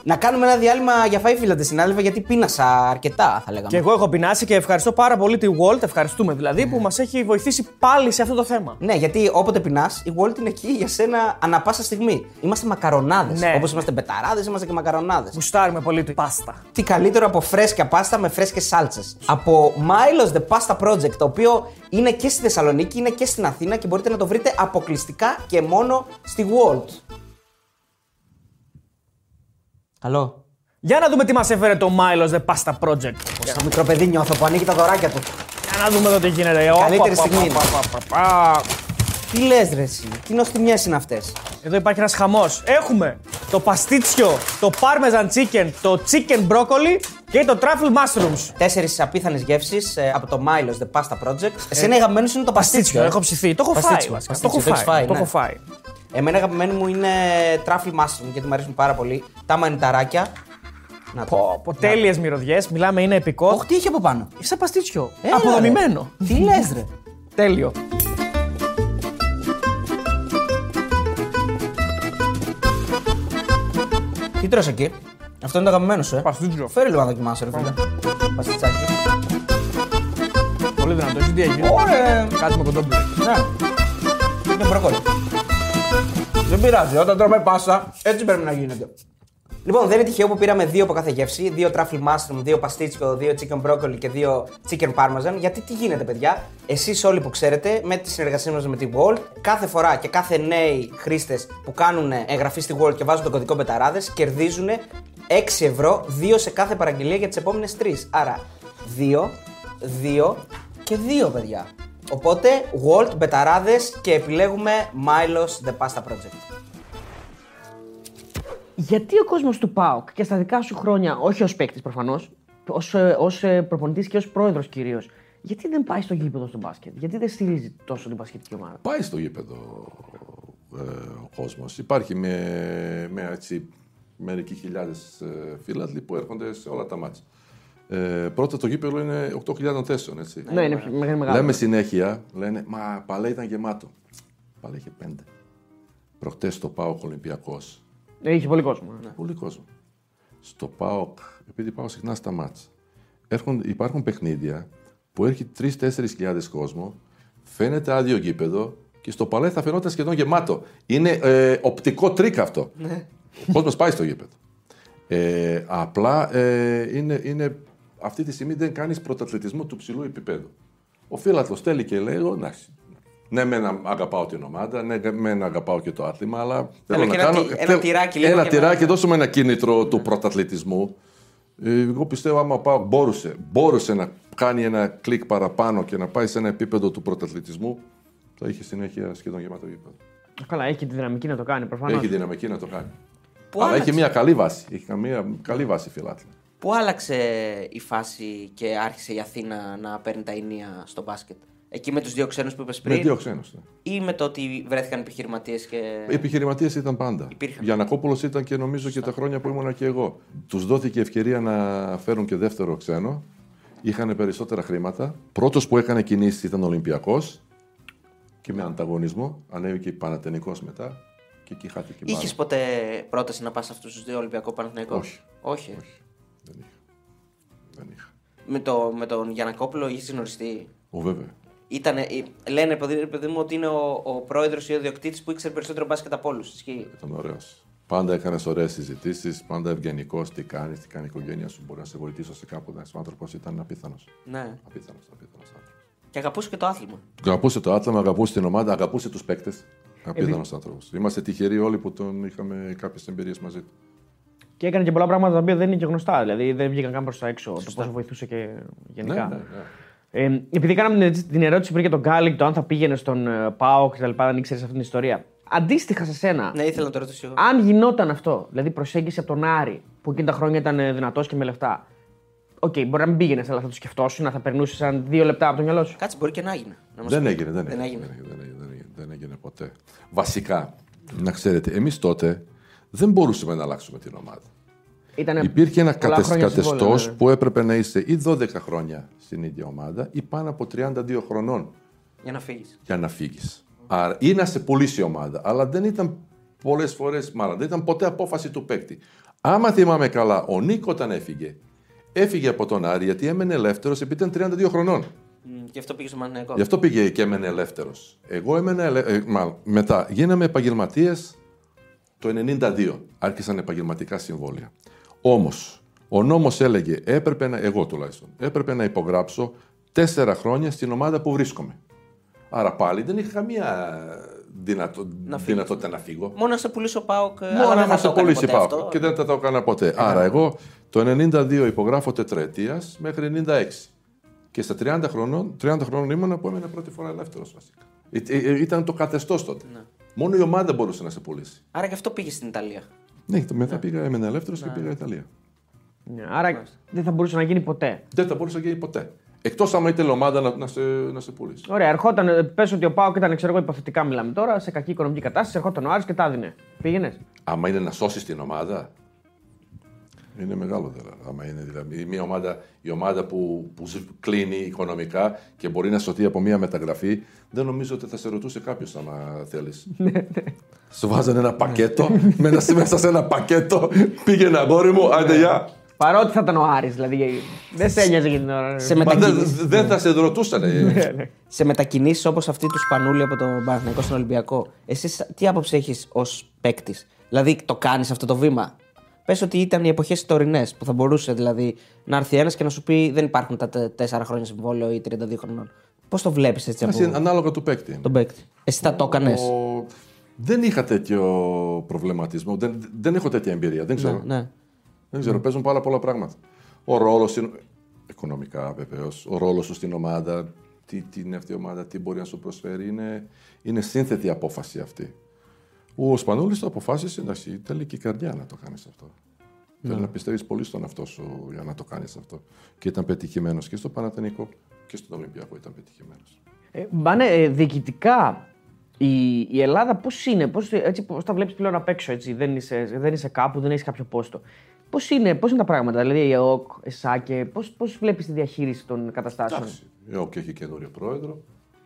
Να κάνουμε ένα διάλειμμα για φάι φίλτατε συνάδελφα, γιατί πίνασα αρκετά, θα λέγαμε. Και εγώ έχω πεινάσει και ευχαριστώ πάρα πολύ τη Walt, ευχαριστούμε δηλαδή, που μας έχει βοηθήσει πάλι σε αυτό το θέμα. Ναι, γιατί όποτε πεινάς, η Walt είναι εκεί για σένα ανα πάσα στιγμή. Είμαστε μακαρονάδες. Ναι. Όπως είμαστε μπεταράδες, είμαστε και μακαρονάδες. Γουστάρουμε πολύ τη πάστα. Τι καλύτερο από φρέσκια πάστα με φρέσκες σάλτσες. Από Milos The Pasta Project, το οποίο είναι και στη Θεσσαλονίκη, είναι και στην Αθήνα και μπορείτε να το βρείτε αποκλειστικά και μόνο στη World. Καλό. Για να δούμε τι μας έφερε το Milos The Pasta Project. Στο μικρό παιδί νιώθω που ανοίγει τα δωράκια του. Για να δούμε εδώ τι γίνεται. Καλύτερη Οπα, στιγμή. πα, πα, πα, πα. Τι λες, ρε, εσύ; Τι νοστιμιές είναι αυτές; Εδώ υπάρχει ένας χαμός. Έχουμε το παστίτσιο, το parmesan chicken, το chicken broccoli και το truffle mushrooms. Τέσσερις απίθανες γεύσεις από το Milos The Pasta Project. Εσένα αγαπημένο είναι το παστίτσιο. ε. Έχω ψηθεί. Το έχω φάει. Παστίτσιο, βασικά. Το παστίτσιο, έχω το φάει. έχεις Το φάει, έχω ναι. φάει. Εμένα αγαπημένο μου είναι truffle mushroom γιατί μου αρέσουν πάρα πολύ. Τα μανιταράκια. Να το. Πω, πω, τέλειες μυρωδιές. Μιλάμε, είναι επικό. Όχι, τι έχει από πάνω. Σαν παστίτσιο. Έλα, Αποδομημένο. ρε. Τι λες, ρε. Τέλειο. Τι τρως εκεί; Αυτό είναι το αγαπημένο σου, ε. Παστίτσιο. Φέρε λίγο να δοκιμάσω, ρε φίλε. Παστιτσάκι. Πολύ δυνατό. Εσύ τι έχει. Ωραία. Κάτι με κοντόμπλε. Ναι. Είναι μπροκόλι. Δεν πειράζει, όταν τρώμε πάσα, έτσι πρέπει να γίνεται. Λοιπόν, δεν είναι τυχαίο που πήραμε δύο από κάθε γεύση: δύο truffle mushroom, δύο παστίτσικο, δύο chicken broccoli και δύο chicken parmesan. Γιατί τι γίνεται, παιδιά, εσείς όλοι που ξέρετε, με τη συνεργασία μας με τη Walt, κάθε φορά και κάθε νέοι χρήστες που κάνουν εγγραφή στη Walt και βάζουν τον κωδικό Μπεταράδε, κερδίζουν 6 ευρώ, δύο σε κάθε παραγγελία για τις επόμενες 3. Άρα, 2, 2 και 2, παιδιά. Οπότε, Walt, Μπεταράδες και επιλέγουμε Milos The Pasta Project. Γιατί ο κόσμος του ΠΑΟΚ και στα δικά σου χρόνια, όχι ως παίκτης προφανώς, ως προπονητής και ως πρόεδρος κυρίως, γιατί δεν πάει στο γήπεδο στο μπάσκετ, γιατί δεν στηρίζει τόσο την μπασκετική ομάδα; Πάει στο γήπεδο ε, ο κόσμος. Υπάρχει με, με έτσι, μερικοί χιλιάδες ε, φίλαθλοι που έρχονται σε όλα τα μάτια. Ε, πρώτα το γήπεδο είναι 8.000 θέσεων. Έτσι. Ναι, είναι πιο- είναι μεγάλο. Λέμε συνέχεια, λένε Μα παλέ ήταν γεμάτο. Παλέ είχε πέντε. Προχτές το ΠΑΟΚ Ολυμπιακός. Ε, Είχε πολύ κόσμο. ναι. Πολύ κόσμο. Στο ΠΑΟΚ, επειδή πάω συχνά στα μάτς, έρχονται, υπάρχουν παιχνίδια που έχει 3-4 χιλιάδες κόσμο, φαίνεται άδειο γήπεδο και στο παλέ θα φαινόταν σχεδόν γεμάτο. Είναι ε, οπτικό τρίκ αυτό. Ο κόσμος πάει στο γήπεδο. Ε, απλά ε, είναι, είναι, αυτή τη στιγμή δεν κάνεις πρωταθλητισμό του ψηλού επίπεδου. Ο φίλαθλος θέλει και λέει, «Εγώ, εντάξει, ναι, μεν αγαπάω την ομάδα, ναι, μεν αγαπάω και το άθλημα, αλλά Θέλω και ένα τι- ένα τυράκι λίγο Ένα και τυράκι, να- δώσε μου ένα κίνητρο του πρωταθλητισμού. Ε, Εγώ πιστεύω άμα πάω, μπόρεσε, μπόρεσε να κάνει ένα κλικ παραπάνω και να πάει σε ένα επίπεδο του πρωταθλητισμού, θα είχε συνέχεια σχεδόν γεμάτο γήπεδο. Καλά, έχει και τη δυναμική να το κάνει προφανώς. Έχει δυναμική να το κάνει. Πού Αλλά άλλαξε, έχει μια καλή βάση. Έχει μια καλή βάση φιλάθλη. Πού άλλαξε η φάση και άρχισε η Αθήνα να παίρνει τα ενία στο μπάσκετ; Εκεί με τους δύο ξένους που είπες Με πριν, δύο ξένους. Ναι. ή με το ότι βρέθηκαν επιχειρηματίες και. Οι επιχειρηματίες ήταν πάντα. Υπήρχαν. Γιανακόπουλος ήταν και νομίζω και τα χρόνια που ήμουνα και εγώ. Τους δόθηκε ευκαιρία να φέρουν και δεύτερο ξένο. Είχαν περισσότερα χρήματα. Πρώτος που έκανε κινήσεις ήταν Ολυμπιακός και με ανταγωνισμό. Ανέβηκε Πανατενικό μετά και εκεί χάθηκε. η μπάλα. Είχε ποτέ πρόταση να πας σε αυτούς τους δύο Ολυμπιακό Παναθηναϊκό; Όχι. Όχι. Δεν είχα. Δεν είχα. Με, το, με τον Γιανακόπουλο είχε γνωριστεί. Ο βέβαια. Ήτανε, ε, λένε παιδί, παιδί μου ότι είναι ο, ο πρόεδρος ή ο ιδιοκτήτης που ήξερε περισσότερο μπάσκετ από όλους. Ισχύει; Ήταν ωραίος. Πάντα έκανες ωραίες συζητήσεις. Πάντα ευγενικός. Τι κάνεις, τι κάνει η οικογένεια σου. Μπορείς να σε βοηθήσω σε κάπου. Ο άνθρωπος ήταν απίθανος. Ναι. Απίθανος, απίθανος άνθρωπος. Και αγαπούσε και το άθλημα. Αγαπούσε το άθλημα, αγαπούσε την ομάδα, αγαπούσε τους παίκτες. Απίθανος άνθρωπος. Είμαστε τυχεροί όλοι που τον είχαμε κάποιες εμπειρίες μαζί του. Και έκανε και πολλά πράγματα τα οποία δεν είναι και γνωστά. Δηλαδή δεν βγήκαν καν προς τα έξω το πόσο βοηθούσε και γενικά. Ναι, ναι, ναι. Ε, επειδή κάναμε την- την ερώτηση πριν για τον Γκάλικ, το αν θα πήγαινε στον ε, ΠΑΟΚ και τα λοιπά, δεν ήξερες αυτή την ιστορία. Αντίστοιχα σε σένα, Ναι, ήθελα να το ρωτήσω εγώ. αν γινόταν αυτό, δηλαδή προσέγγιση από τον Άρη, που εκείνη τα χρόνια ήταν δυνατός και με λεφτά. Οκ, μπορεί να μην πήγαινε, αλλά θα το σκεφτόσουν, να θα περνούσες σαν δύο λεπτά από το μυαλό σου. Κάτσε, μπορεί και να έγινε. Να μας Δεν πει. έγινε, δεν έγινε. Δεν έγινε. Δεν έγινε, δεν έγινε, δεν έγινε, δεν έγινε ποτέ. Βασικά, να ξέρετε, εμείς τότε δεν μπορούσαμε να αλλάξουμε την ομάδα. Ήτανε Υπήρχε ένα πολλά καθεστώς χρόνια συμβόλαιο, ναι. που έπρεπε να είσαι ή 12 χρόνια στην ίδια ομάδα ή πάνω από 32 χρονών Για να φύγεις. για να φύγεις. Άρα ή να σε πουλήσει η ομάδα. Αλλά δεν ήταν πολλές φορές, μάλλον δεν ήταν ποτέ απόφαση του παίκτη. Άμα θυμάμαι καλά, ο Νίκο όταν έφυγε, έφυγε από τον Άρη γιατί έμενε ελεύθερος επειδή ήταν 32 χρονών. Και αυτό πήγε στο Μανέκο. Γι' αυτό πήγε και έμενε ελεύθερος. Εγώ έμενα. ελε- ε, μάλλον, μετά γίναμε επαγγελματίες το 92. Άρχισαν επαγγελματικά συμβόλαια. Όμως, ο νόμος έλεγε, έπρεπε να, εγώ τουλάχιστον, έπρεπε να υπογράψω τέσσερα χρόνια στην ομάδα που βρίσκομαι. Άρα πάλι δεν είχα καμία δυνατό, δυνατότητα να φύγω. Μόνο να σε πουλήσει ο Πάοκ. αλλά Μόνο δεν να θα σε το έκανε πουλήσει ποτέ πάω. αυτό. Και δεν θα το έκανα ποτέ. Άρα εγώ το 92 υπογράφω τετραετίας μέχρι 96. Και στα 30 χρονών, 30 χρονών ήμουνα που έμενα πρώτη φορά ελεύθερος βασικά. Ε, ε, ήταν το καθεστώς τότε. Ναι. Μόνο η ομάδα μπορούσε να σε πουλήσει. Άρα γι' αυτό πήγε στην Ιταλία. Ναι, το μετά πήγα, έμενα ελεύθερος και πήγα Ιταλία. Ναι, άρα δεν θα μπορούσε να γίνει ποτέ. Δεν θα μπορούσε να γίνει ποτέ. Εκτός άμα ήθελε ομάδα να, να, σε, να σε πουλήσει. Ωραία, ερχόταν, πες ότι ο Πάοκ ήταν, ξέρω εγώ, υποθετικά μιλάμε τώρα, σε κακή οικονομική κατάσταση, ερχόταν ο Άρης και τα δίνε. Πήγαινες; Άμα είναι να σώσεις την ομάδα, είναι μεγάλο δηλαδή. Άμα είναι δηλαδή μια ομάδα, η ομάδα που, που ζ- κλείνει οικονομικά και μπορεί να σωθεί από μια μεταγραφή, δεν νομίζω ότι θα σε ρωτούσε κάποιος άμα θέλεις. Σου βάζανε ένα πακέτο, με ένα- μέσα σε ένα πακέτο πήγαινε αγόρι μου, άντε γεια. Παρότι θα ήταν ο Άρης, δηλαδή. Δεν σε ένοιαζε για την ώρα. Σε Μα δεν μετακινήσεις, δεν θα σε ρωτούσαν. σε μετακινήσεις όπως αυτή του Σπανούλη από τον Παναθηναϊκό στον Ολυμπιακό, εσύ τι άποψη έχεις ως παίκτης; Δηλαδή το κάνεις αυτό το βήμα; Πες ότι ήταν οι εποχές τωρινές που θα μπορούσε δηλαδή να έρθει ένας και να σου πει δεν υπάρχουν τα τε- 4 χρόνια συμβόλαιο ή 32 χρονών. Πώς το βλέπεις έτσι από Ανάλογα του παίκτη. τον παίκτη. Εσύ θα το έκανες. Ο- Δεν είχα τέτοιο προβληματισμό. Δεν, δεν έχω τέτοια εμπειρία. Δεν ξέρω. Ναι. Δεν ξέρω, παίζουν πάρα πολλά πράγματα. Ο ρόλος είναι. Οικονομικά βεβαίως. Ο ρόλος σου στην ομάδα, τι, τι είναι αυτή η ομάδα, τι μπορεί να σου προσφέρει. Είναι, είναι σύνθετη απόφαση αυτή. Ο Σπανούλης το αποφάσισε, εντάξει, θέλει και η καρδιά να το κάνει αυτό. Θέλει να πιστεύεις πολύ στον εαυτό σου για να το κάνεις αυτό. Και ήταν πετυχημένος και στο Παναθηνικό και στον Ολυμπιακό ήταν πετυχημένος. Ε, Μπάνε, ε, διοικητικά η, η Ελλάδα πώς είναι, πώς, έτσι, πώς τα βλέπεις πλέον απ' έξω, έτσι, δεν, είσαι, δεν είσαι κάπου, δεν έχεις κάποιο πόστο. Πώς είναι, πώς είναι τα πράγματα, δηλαδή η ΕΟΚ, ΕΣΑΚΕ, πώς πώς βλέπεις τη διαχείριση των καταστάσεων; Εντάξει. Η ΕΟΚ έχει καινούριο πρόεδρο.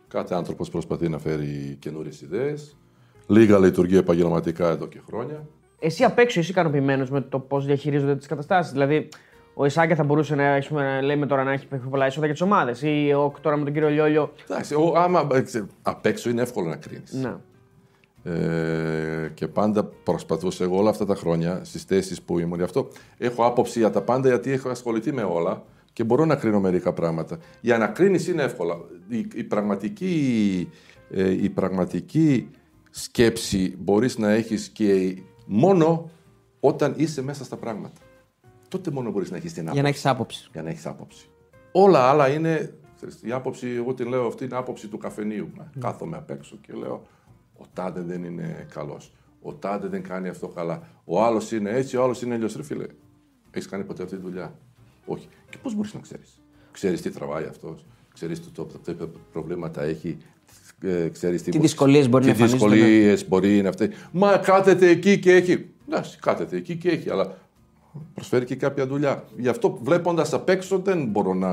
Κάθε άνθρωπος προσπαθεί να φέρει καινούριες ιδέες. Λίγα λειτουργεί επαγγελματικά εδώ και χρόνια. Εσύ απ' έξω είσαι ικανοποιημένος με το πώς διαχειρίζονται τις καταστάσεις; Δηλαδή, ο Ισάκια θα μπορούσε να, ας πούμε, λέμε τώρα, να έχει πιο πολλά έσοδα για τις ομάδες. Ή ο ΟΚ τώρα με τον κύριο Λιόλιο; Εντάξει, ο, άμα ε, ξε- απ' έξω είναι εύκολο να κρίνεις. Να. Ε, και πάντα προσπαθούσα εγώ όλα αυτά τα χρόνια στις θέσεις που ήμουν. Γι' αυτό έχω άποψη για τα πάντα γιατί έχω ασχοληθεί με όλα και μπορώ να κρίνω μερικά πράγματα. Η ανακρίνηση είναι εύκολα. Η, η πραγματική, ε, η πραγματική σκέψη μπορείς να έχεις και μόνο όταν είσαι μέσα στα πράγματα. Τότε μόνο μπορείς να έχεις την άποψη Για να έχεις άποψη. για να έχεις άποψη. Όλα άλλα είναι. ξέρεις, Η άποψη, εγώ την λέω αυτή είναι άποψη του καφενείου. Κάθομαι απ' έξω και λέω: Ο τάδε δεν είναι καλός. Ο τάδε δεν κάνει αυτό καλά. Ο άλλος είναι έτσι, ο άλλος είναι αλλιώς. Ρε φίλε, έχεις κάνει ποτέ αυτή τη δουλειά; Όχι. Και πώς μπορείς να ξέρεις; Ξέρεις τι τραβάει αυτός, ξέρεις τι το- το- το- προβλήματα έχει, ε, ξέρεις Τι δυσκολίες μπορεί τι να εμφανίζονται, ναι. δυσκολίες μπορεί να αυτή. Μα κάθεται εκεί και έχει. Εντάξει, κάθεται εκεί και έχει, αλλά προσφέρει και κάποια δουλειά. Γι' αυτό βλέποντας απ' έξω δεν μπορώ να,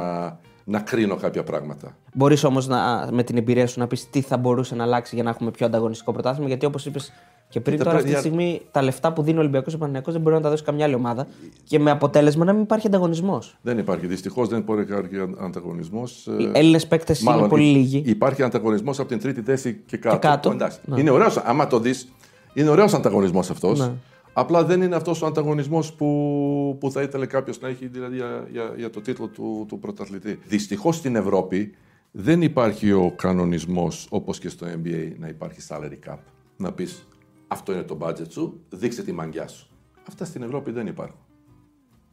να κρίνω κάποια πράγματα. Μπορείς όμως με την εμπειρία σου να πεις τι θα μπορούσε να αλλάξει για να έχουμε πιο ανταγωνιστικό πρωτάθλημα. Γιατί όπως είπες και πριν, Κοίτα, τώρα αυτή τη παιδιά- στιγμή τα λεφτά που δίνει ο Ολυμπιακός και ο Παναγιακό δεν μπορεί να τα δώσει καμιά άλλη ομάδα. Και με αποτέλεσμα να μην υπάρχει ανταγωνισμός. Δεν υπάρχει. Δυστυχώς δεν μπορεί να υπάρχει ανταγωνισμός. Οι Έλληνες παίκτες είναι πολύ λίγοι. Υπάρχει ανταγωνισμός από την τρίτη θέση και κάτω. κάτω. Εντάξει. Ναι. Είναι ωραίος, άμα το δεις, είναι ωραίος ανταγωνισμός αυτός. Ναι. Απλά δεν είναι αυτός ο ανταγωνισμός που, που θα ήθελε κάποιος να έχει δηλαδή, για, για, για το τίτλο του, του πρωταθλητή. Δυστυχώς στην Ευρώπη δεν υπάρχει ο κανονισμός όπως και στο NBA να υπάρχει salary cap. Να πεις αυτό είναι το budget σου, δείξε τη μαγιά σου. Αυτά στην Ευρώπη δεν υπάρχουν.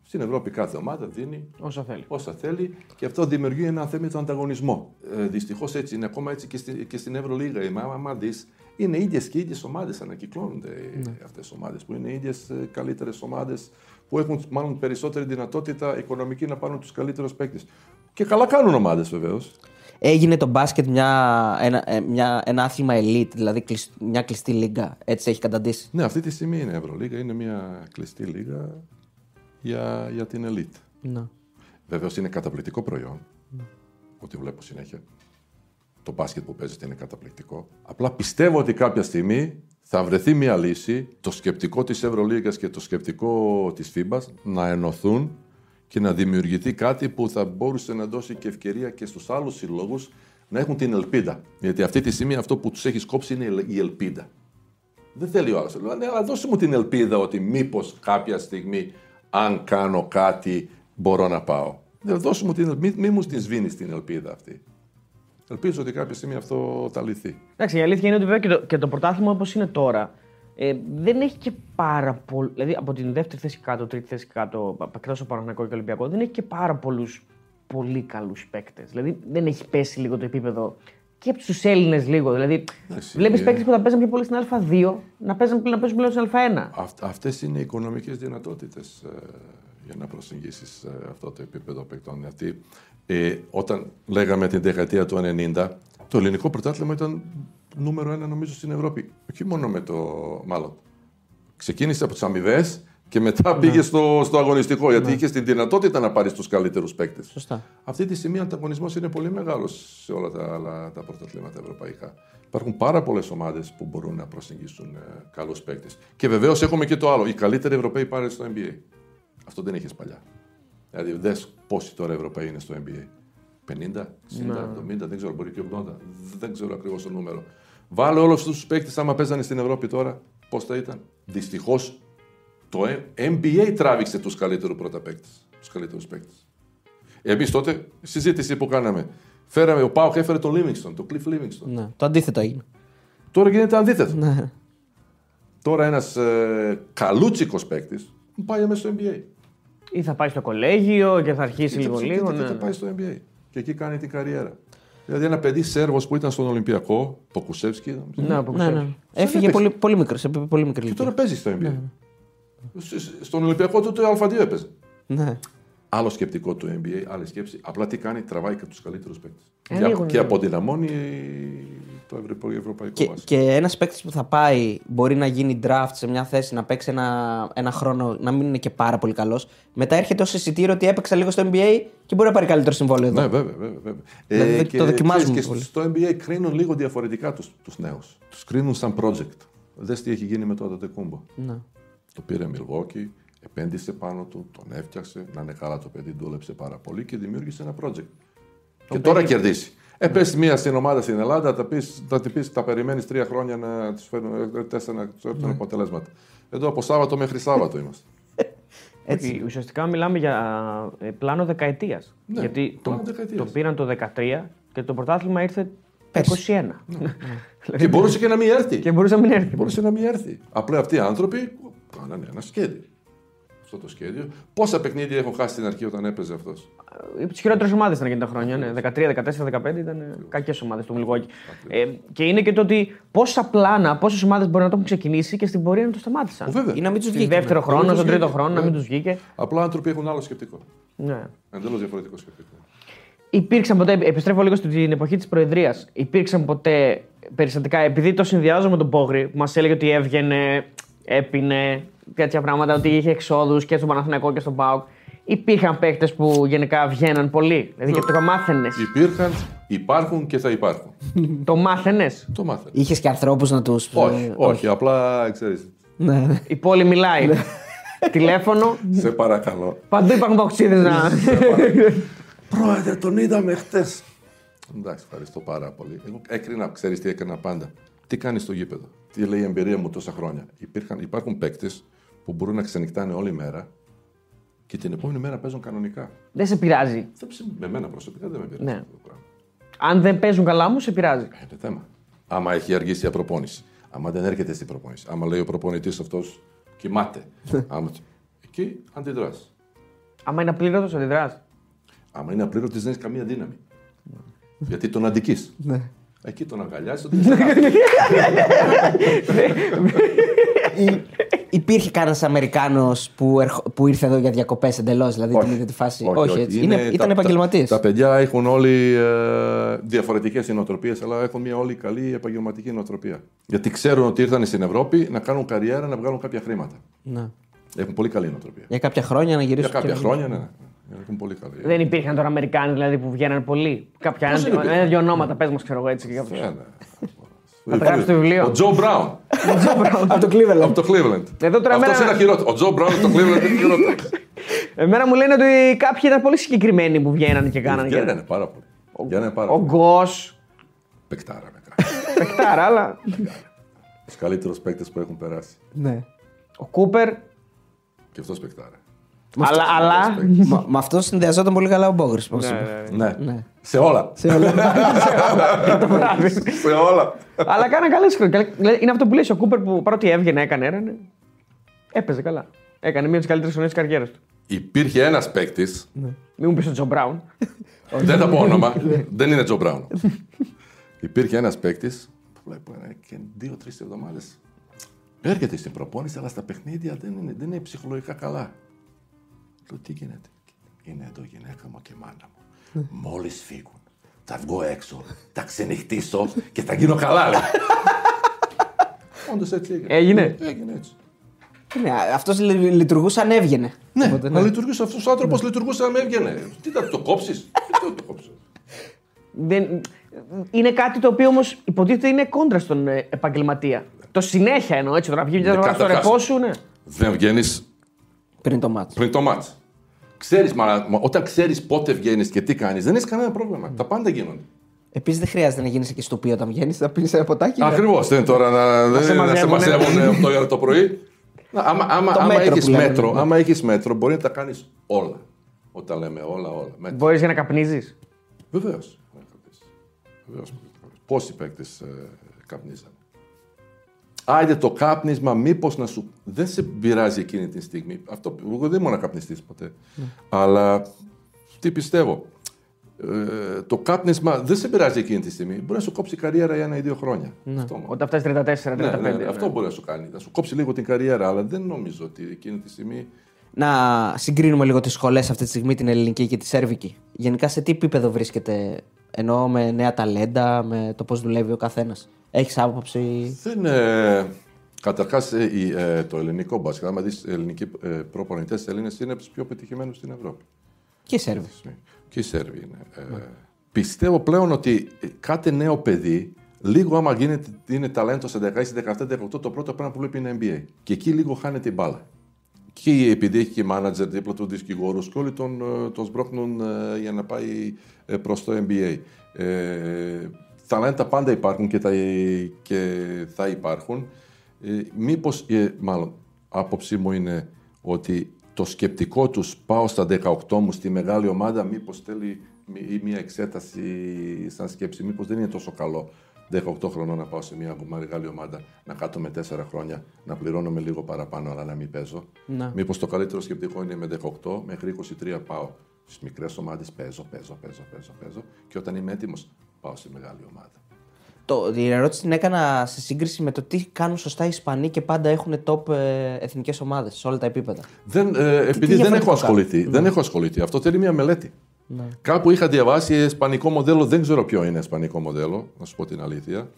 Στην Ευρώπη κάθε ομάδα δίνει Όσο θέλει. όσα θέλει και αυτό δημιουργεί ένα θέμα του ανταγωνισμό. Ε, Δυστυχώς έτσι είναι ακόμα έτσι και, στη, και στην Ευρωλίγα. Η άμα, άμα δεις, είναι ίδιες και ίδιες ομάδες ανακυκλώνονται Ναι. αυτές οι ομάδες που είναι ίδιες καλύτερες ομάδες που έχουν μάλλον περισσότερη δυνατότητα οικονομική να πάρουν τους καλύτερους παίκτες. Και καλά κάνουν ομάδες βεβαίως. Έγινε το μπάσκετ μια, ένα, ε, μια, ένα άθλημα elite, δηλαδή κλεισ- μια κλειστή λίγα. Έτσι έχει καταντήσει. Ναι, αυτή τη στιγμή είναι Ευρωλίγα, είναι μια κλειστή λίγα για, για την elite. Ναι. Βεβαίως είναι καταπληκτικό προϊόν. Ό,τι βλέπω συνέχεια. Το μπάσκετ που παίζεται είναι καταπληκτικό. Απλά πιστεύω ότι κάποια στιγμή θα βρεθεί μια λύση το σκεπτικό της Ευρωλίγας και το σκεπτικό της FIBA να ενωθούν και να δημιουργηθεί κάτι που θα μπορούσε να δώσει και ευκαιρία και στους άλλους συλλόγους να έχουν την ελπίδα. Γιατί αυτή τη στιγμή αυτό που τους έχει κόψει είναι η ελ- η ελπίδα. Δεν θέλει ο άλλος. Ναι, αλλά δώσε μου την ελπίδα ότι μήπως κάποια στιγμή, αν κάνω κάτι, μπορώ να πάω. Ναι, δώσε μου την ελπίδα. Μη, μη μου την σβήνεις την ελπίδα αυτή. Ελπίζω ότι κάποια στιγμή αυτό θα λυθεί. Εντάξει, η αλήθεια είναι ότι βέβαια και το, και το πρωτάθλημα όπως είναι τώρα ε, δεν έχει και πάρα πολύ. Δηλαδή από την δεύτερη θέση κάτω, τρίτη θέση κάτω, εκτός από Παναγενικό και Ολυμπιακό, δεν έχει και πάρα πολλούς πολύ καλούς παίκτες. Δηλαδή δεν έχει πέσει λίγο το επίπεδο και από τους Έλληνες λίγο. Δηλαδή Εντάξει, βλέπεις ε. παίκτες που θα παίζουν πιο πολύ στην Α2 να παίζουν, να παίζουν πλέον στην Α1. Αυτ, αυτές είναι οι οικονομικές δυνατότητες ε, για να προσεγγίσεις ε, αυτό το επίπεδο παικτών. Γιατί ε, όταν λέγαμε την δεκαετία του 90, το ελληνικό πρωτάθλημα ήταν νούμερο ένα νομίζω στην Ευρώπη. Όχι μόνο με το... μάλλον. Ξεκίνησε από τις αμοιβές και μετά Ναι. πήγε στο, στο αγωνιστικό, γιατί είχες την δυνατότητα να πάρεις τους καλύτερους παίκτες. Σωστά. Αυτή τη στιγμή ο ανταγωνισμός είναι πολύ μεγάλος σε όλα τα άλλα τα πρωταθλήματα ευρωπαϊκά. Υπάρχουν πάρα πολλές ομάδες που μπορούν να προσεγγίσουν ε, καλούς παίκτες. Και βεβαίως έχουμε και το άλλο. Οι καλύτεροι Ευρωπαίοι πάρουν στο NBA. Αυτό δεν είχες παλιά. Δηλαδή, δες πόσοι τώρα Ευρωπαίοι είναι στο NBA. 50, 60, 70, δεν ξέρω, μπορεί και 80. Δεν ξέρω ακριβώς το νούμερο. Βάλε όλους αυτού τους παίκτες, άμα παίζανε στην Ευρώπη τώρα, πώς θα ήταν. Δυστυχώς το NBA τράβηξε τους καλύτερους πρώτα παίκτες. Τους καλύτερους παίκτες. Εμείς τότε, συζήτηση που κάναμε, φέραμε, ο Πάοκ έφερε τον Λίμιγκστον, τον Cliff Livingston. Ναι. Το αντίθετο έγινε. Τώρα γίνεται αντίθετο. Ναι. Τώρα ένας ε, καλούτσικος παίκτης πάει μέσα στο NBA. Ή θα πάει στο κολέγιο και θα αρχίσει Και λίγο θα- λίγο. και Ναι. θα πάει στο NBA. Και εκεί κάνει την καριέρα. Δηλαδή ένα παιδί Σέρβος που ήταν στον Ολυμπιακό, το Κουσεύσκι, νομίζω, Ναι, από Ναι, ναι. Έφυγε έπαιξε. πολύ, πολύ μικρός, σε πολύ μικρή και ηλικία. τώρα παίζει στο NBA. Σ- σ- Στον Ολυμπιακό του το Α2 έπαιζε. Ναι. Άλλο σκεπτικό του NBA, άλλη σκέψη. Απλά τι κάνει, τραβάει και τους καλύτερους παίκτες. Ε, και, λίγο, και ναι. αποδυναμώνει το ευρω- ευρωπαϊκό Και, βάσο. και ένας παίκτης που θα πάει μπορεί να γίνει draft σε μια θέση, να παίξει ένα, ένα χρόνο, να μην είναι και πάρα πολύ καλός. Μετά έρχεται ω εισιτήριο ότι έπαιξα λίγο στο NBA και μπορεί να πάρει καλύτερο συμβόλαιο εδώ. Ναι, βέβαια, βέβαια. βέβαια. Δηλαδή, το δοκιμάζουμε ξέρεις, πολύ. Και στο NBA κρίνουν λίγο διαφορετικά τους, τους νέους. Τους κρίνουν σαν project. Δες τι έχει γίνει με το Αντετεκούμπο. Ναι. Το πήρε Milwaukee, επένδυσε πάνω του, τον έφτιαξε, να είναι καλά το παιδί, δούλεψε πάρα πολύ και δημιούργησε ένα project. και τώρα κερδίσει. Ε, πες μία στην ομάδα στην Ελλάδα, θα, πεις, θα την πεις, θα περιμένεις τρία χρόνια να τους φέρουν, ε, τέσσερα να τους Ναι. έρθουν αποτελέσματα. Εδώ από Σάββατο μέχρι Σάββατο είμαστε. Έτσι. Ουσιαστικά μιλάμε για ε, πλάνο δεκαετίας. Ναι, Γιατί το, πλάνο δεκαετίας. το πήραν το 13 και το πρωτάθλημα ήρθε το Πέρσι. 21. και μπορούσε και να μην έρθει. και μπορούσε να μην έρθει. Μπορούσε να μην έρθει. Απλά αυτοί οι άνθρωποι κάνανε ένα σχέδιο. Αυτό το σχέδιο. Πόσα παιχνίδια έχω χάσει στην αρχή όταν έπαιζε αυτός; Από τις χειρότερες ομάδες ήταν εκείνα τα χρόνια. Ναι. 13, 14, 15 ήταν κακές ομάδες του Μιλγόκη. Ε, και είναι και το ότι πόσα πλάνα, πόσες ομάδες μπορεί να το έχουν ξεκινήσει και στην πορεία να το σταμάτησαν. Βέβαια. Ή να μην τους Στον βγήκε. δεύτερο ναι. χρόνο, τους στον τρίτο βγήκε. χρόνο, να μην Ναι. τους βγήκε. Απλά άνθρωποι έχουν άλλο σκεπτικό. Ναι. Εντελώς διαφορετικό σκεπτικό. Υπήρξαν ποτέ, επιστρέφω λίγο στην εποχή της Προεδρίας, υπήρξαν ποτέ περιστατικά, επειδή το συνδυάζω με τον Πόγρη που μας έλεγε ότι έβγαινε, έπινε, τέτοια πράγματα, ότι είχε εξόδους και στον Παναθηναϊκό και στον ΠΑΟΚ. Υπήρχαν παίχτε που γενικά βγαίναν πολύ. Δηλαδή και το μάθαινες. Υπήρχαν, υπάρχουν και θα υπάρχουν. το μάθαινες; το μάθανε. Είχες και ανθρώπους να τους. όχι, όχι, απλά ξέρεις. Ναι, ναι. Η πόλη μιλάει. Τηλέφωνο. σε παρακαλώ. Παντού υπάρχουν παοξίδες να. Πρόεδρε, τον είδαμε χτες. Εντάξει, ευχαριστώ πάρα πολύ. Εγώ έκρινα, ξέρεις τι έκανα πάντα. Τι κάνεις στο γήπεδο; Τι λέει η εμπειρία μου τόσα χρόνια; Υπήρχαν, υπάρχουν παίκτες που μπορούν να ξενυχτάνε όλη μέρα και την επόμενη μέρα παίζουν κανονικά. δεν σε πειράζει. Δεν ψ- Με μένα προσωπικά δεν με πειράζει Ναι. αυτό το πράγμα. Αν δεν παίζουν καλά μου, σε πειράζει. Είναι θέμα. Άμα έχει αργήσει η προπόνηση. Άμα δεν έρχεται στην προπόνηση. Άμα λέει ο προπονητής αυτός κοιμάται. Άμα... Εκεί αντιδράς. Άμα είναι απλήρωτος, αντιδράς. Άμα είναι απλήρωτη, δεν έχει καμία δύναμη. Γιατί τον αντική. Ναι. Εκεί τον αγκαλιάζει. Ή- Υπήρχε κανένας Αμερικάνος που, ερχ- που ήρθε εδώ για διακοπές εντελώς, δηλαδή την είδε τη φάση; έτσι. Είναι, Είναι- ήταν τα- επαγγελματίε. Τα, τα παιδιά έχουν όλοι ε, διαφορετικές νοοτροπίε, αλλά έχουν μια όλη καλή επαγγελματική νοοτροπία. Γιατί ξέρουν ότι ήρθαν στην Ευρώπη να κάνουν καριέρα, να βγάλουν κάποια χρήματα. Ναι. Έχουν πολύ καλή νοοτροπία. Για κάποια χρόνια να Για γυρίσουν. κάποια και- χρόνια, ναι. ναι. Έχουν πολύ καλή. Δεν υπήρχαν τώρα Αμερικάνοι δηλαδή που βγαίναν πολύ. Κάποια Πώς δεν ένα, υπήρχαν. ένα-δυο ονόματα, πες μας, ξέρω εγώ έτσι. Και κάποιος. Ναι, ναι. Θα τα γράψεις στο βιβλίο. Ο Τζο Μπράουν. Από το Cleveland. από το Cleveland. Εδώ τώρα Αυτός εμένα- είναι χειρότερο. Ο Τζο Μπράουν από το Cleveland είναι χειρότερο. Εμένα μου λένε ότι κάποιοι ήταν πολύ συγκεκριμένοι που βγαίναν και κάνανε. και- Βγαίνανε πάρα πολύ. Βγαίνανε πάρα Ο πολύ. Γκος, Πεκτάρα με κάτι. παιχτάρα, αλλά. Τους καλύτερους παίκτες που έχουν περάσει. Ναι. Ο Κούπερ. Και αυτός πεκτάρα. Αλλά, αλλά Μα- Με αυτό συνδυαζόταν πολύ καλά ο Μπόγρη. Ναι. Σε όλα. Σε όλα. Αλλά κάνα καλέ χρονιέ. Είναι αυτό που λέει ο Κούπερ που παρότι έβγαινε, έκανε έρανε. Έπαιζε καλά. Έκανε μία από τις καλύτερες χρονιές της καριέρας του. Υπήρχε ένας παίκτης. Μην μου πεις ο Τζο Μπράουν. Δεν θα πω όνομα. Δεν είναι Τζο Μπράουν. Υπήρχε ένας παίκτης που βλέπω ένα και δύο-τρεις εβδομάδες. Έρχεται στην προπόνηση, αλλά στα παιχνίδια δεν είναι, δεν είναι ψυχολογικά καλά. Λέω τι γίνεται; Είναι εδώ η γυναίκα μου και η μάνα μου. Μόλις φύγουν, θα βγω έξω, θα ξενυχτήσω και θα γίνω καλά. λέει. Όντως έτσι έγινε. Έγινε; Έγινε έτσι. Ναι, αυτός λειτουργούσε αν έβγαινε. Ναι, Οπότε, να λειτουργούσε αυτός ο άνθρωπος, λειτουργούσε αν έβγαινε. Τι θα το κόψεις; Τι θα το κόψεις; Δεν... Είναι κάτι το οποίο όμως υποτίθεται είναι κόντρα στον ε, επαγγελματία. Το συνέχεια εννοώ έτσι. Τώρα βγει μια Ναι, φορά στο καταρχάς. ρεπό σου, ναι. Δεν βγαίνεις Πριν το μάτσο. πριν το μάτς. Ξέρεις, μα, μα όταν ξέρεις πότε βγαίνεις και τι κάνεις, δεν έχεις κανένα πρόβλημα. Τα πάντα γίνονται. Επίσης δεν χρειάζεται να γίνει και στο οποίο όταν βγαίνεις, θα πίνεις ένα ποτάκι. Ακριβώς. Δεν είναι τώρα να, δεν σε είναι να σε μαζεύουνε. μαζεύουν 8 ώρα το πρωί. Να, άμα άμα, Το άμα μέτρο έχεις που λέμε. μέτρο, άμα έχεις μέτρο, μπορεί να τα κάνεις όλα. Όταν λέμε όλα, όλα. Μέτρο. Μπορείς για να καπνίζεις; Βεβαίως. Πόσοι παίκτες ε, καπνίζαν. Άιντε το κάπνισμα, μήπως να σου. Δεν σε πειράζει εκείνη τη στιγμή. Αυτό, εγώ δεν ήμουν καπνιστή ποτέ. Αλλά τι πιστεύω. Ε, το κάπνισμα δεν σε πειράζει εκείνη τη στιγμή. Μπορεί να σου κόψει η καριέρα για ένα ή δύο χρόνια. Αυτό, μόνο. Όταν φτάσεις 34-35. Ναι, ναι, ναι, ναι. αυτό μπορεί να σου κάνει. Να σου κόψει λίγο την καριέρα, αλλά δεν νομίζω ότι εκείνη τη στιγμή. Να συγκρίνουμε λίγο τις σχολές αυτή τη στιγμή, την ελληνική και τη σέρβικη. Γενικά σε τι επίπεδο βρίσκεται, ενώ με νέα ταλέντα, με το πώς δουλεύει ο καθένας. Έχεις άποψη; Δεν. Ε, Καταρχάς, ε, το ελληνικό μπάσκετ, άμα δεις ελληνικοί ε, προπονητές Έλληνες, είναι από τους πιο πετυχημένους στην Ευρώπη. και οι Σέρβοι. Και οι Σέρβοι είναι. Ε, πιστεύω πλέον ότι ε, κάθε νέο παιδί, λίγο άμα γίνεται, είναι ταλέντος σε 16, 17, 18, το πρώτο πράγμα που βλέπει είναι NBA. Και εκεί λίγο χάνεται η μπάλα. Και επειδή έχει και μάνατζερ δίπλα του δικηγόρου και όλοι τον, ε, τον σμπρώχνουν ε, για να πάει προς το NBA. Ε, ταλέντα πάντα υπάρχουν και, τα, και θα υπάρχουν. Ε, μήπως, ε, μάλλον, άποψή μου είναι ότι το σκεπτικό τους πάω στα 18 μου στη μεγάλη ομάδα, μήπως θέλει μη- ή μια εξέταση σαν σκέψη, μήπως δεν είναι τόσο καλό 18 χρονών να πάω σε μια μεγάλη ομάδα, να κάτω με 4 χρόνια, να πληρώνω με λίγο παραπάνω, αλλά να μην παίζω. Να. Μήπως το καλύτερο σκεπτικό είναι με 18 μέχρι 23 πάω στις μικρές ομάδες, παίζω, παίζω, παίζω, παίζω, παίζω και όταν είμαι έτοιμος πάω στη μεγάλη ομάδα. Το, την ερώτηση την έκανα σε σύγκριση με το τι κάνουν σωστά οι Ισπανοί και πάντα έχουν top ε, εθνικές ομάδες σε όλα τα επίπεδα. Δεν, ε, επειδή δεν διαφορετικό έχω ασχοληθεί. Δεν έχω ασχοληθεί. Αυτό θέλει μια μελέτη. Κάπου είχα διαβάσει ισπανικό μοντέλο, δεν ξέρω ποιο είναι ισπανικό μοντέλο, να σου πω την αλήθεια.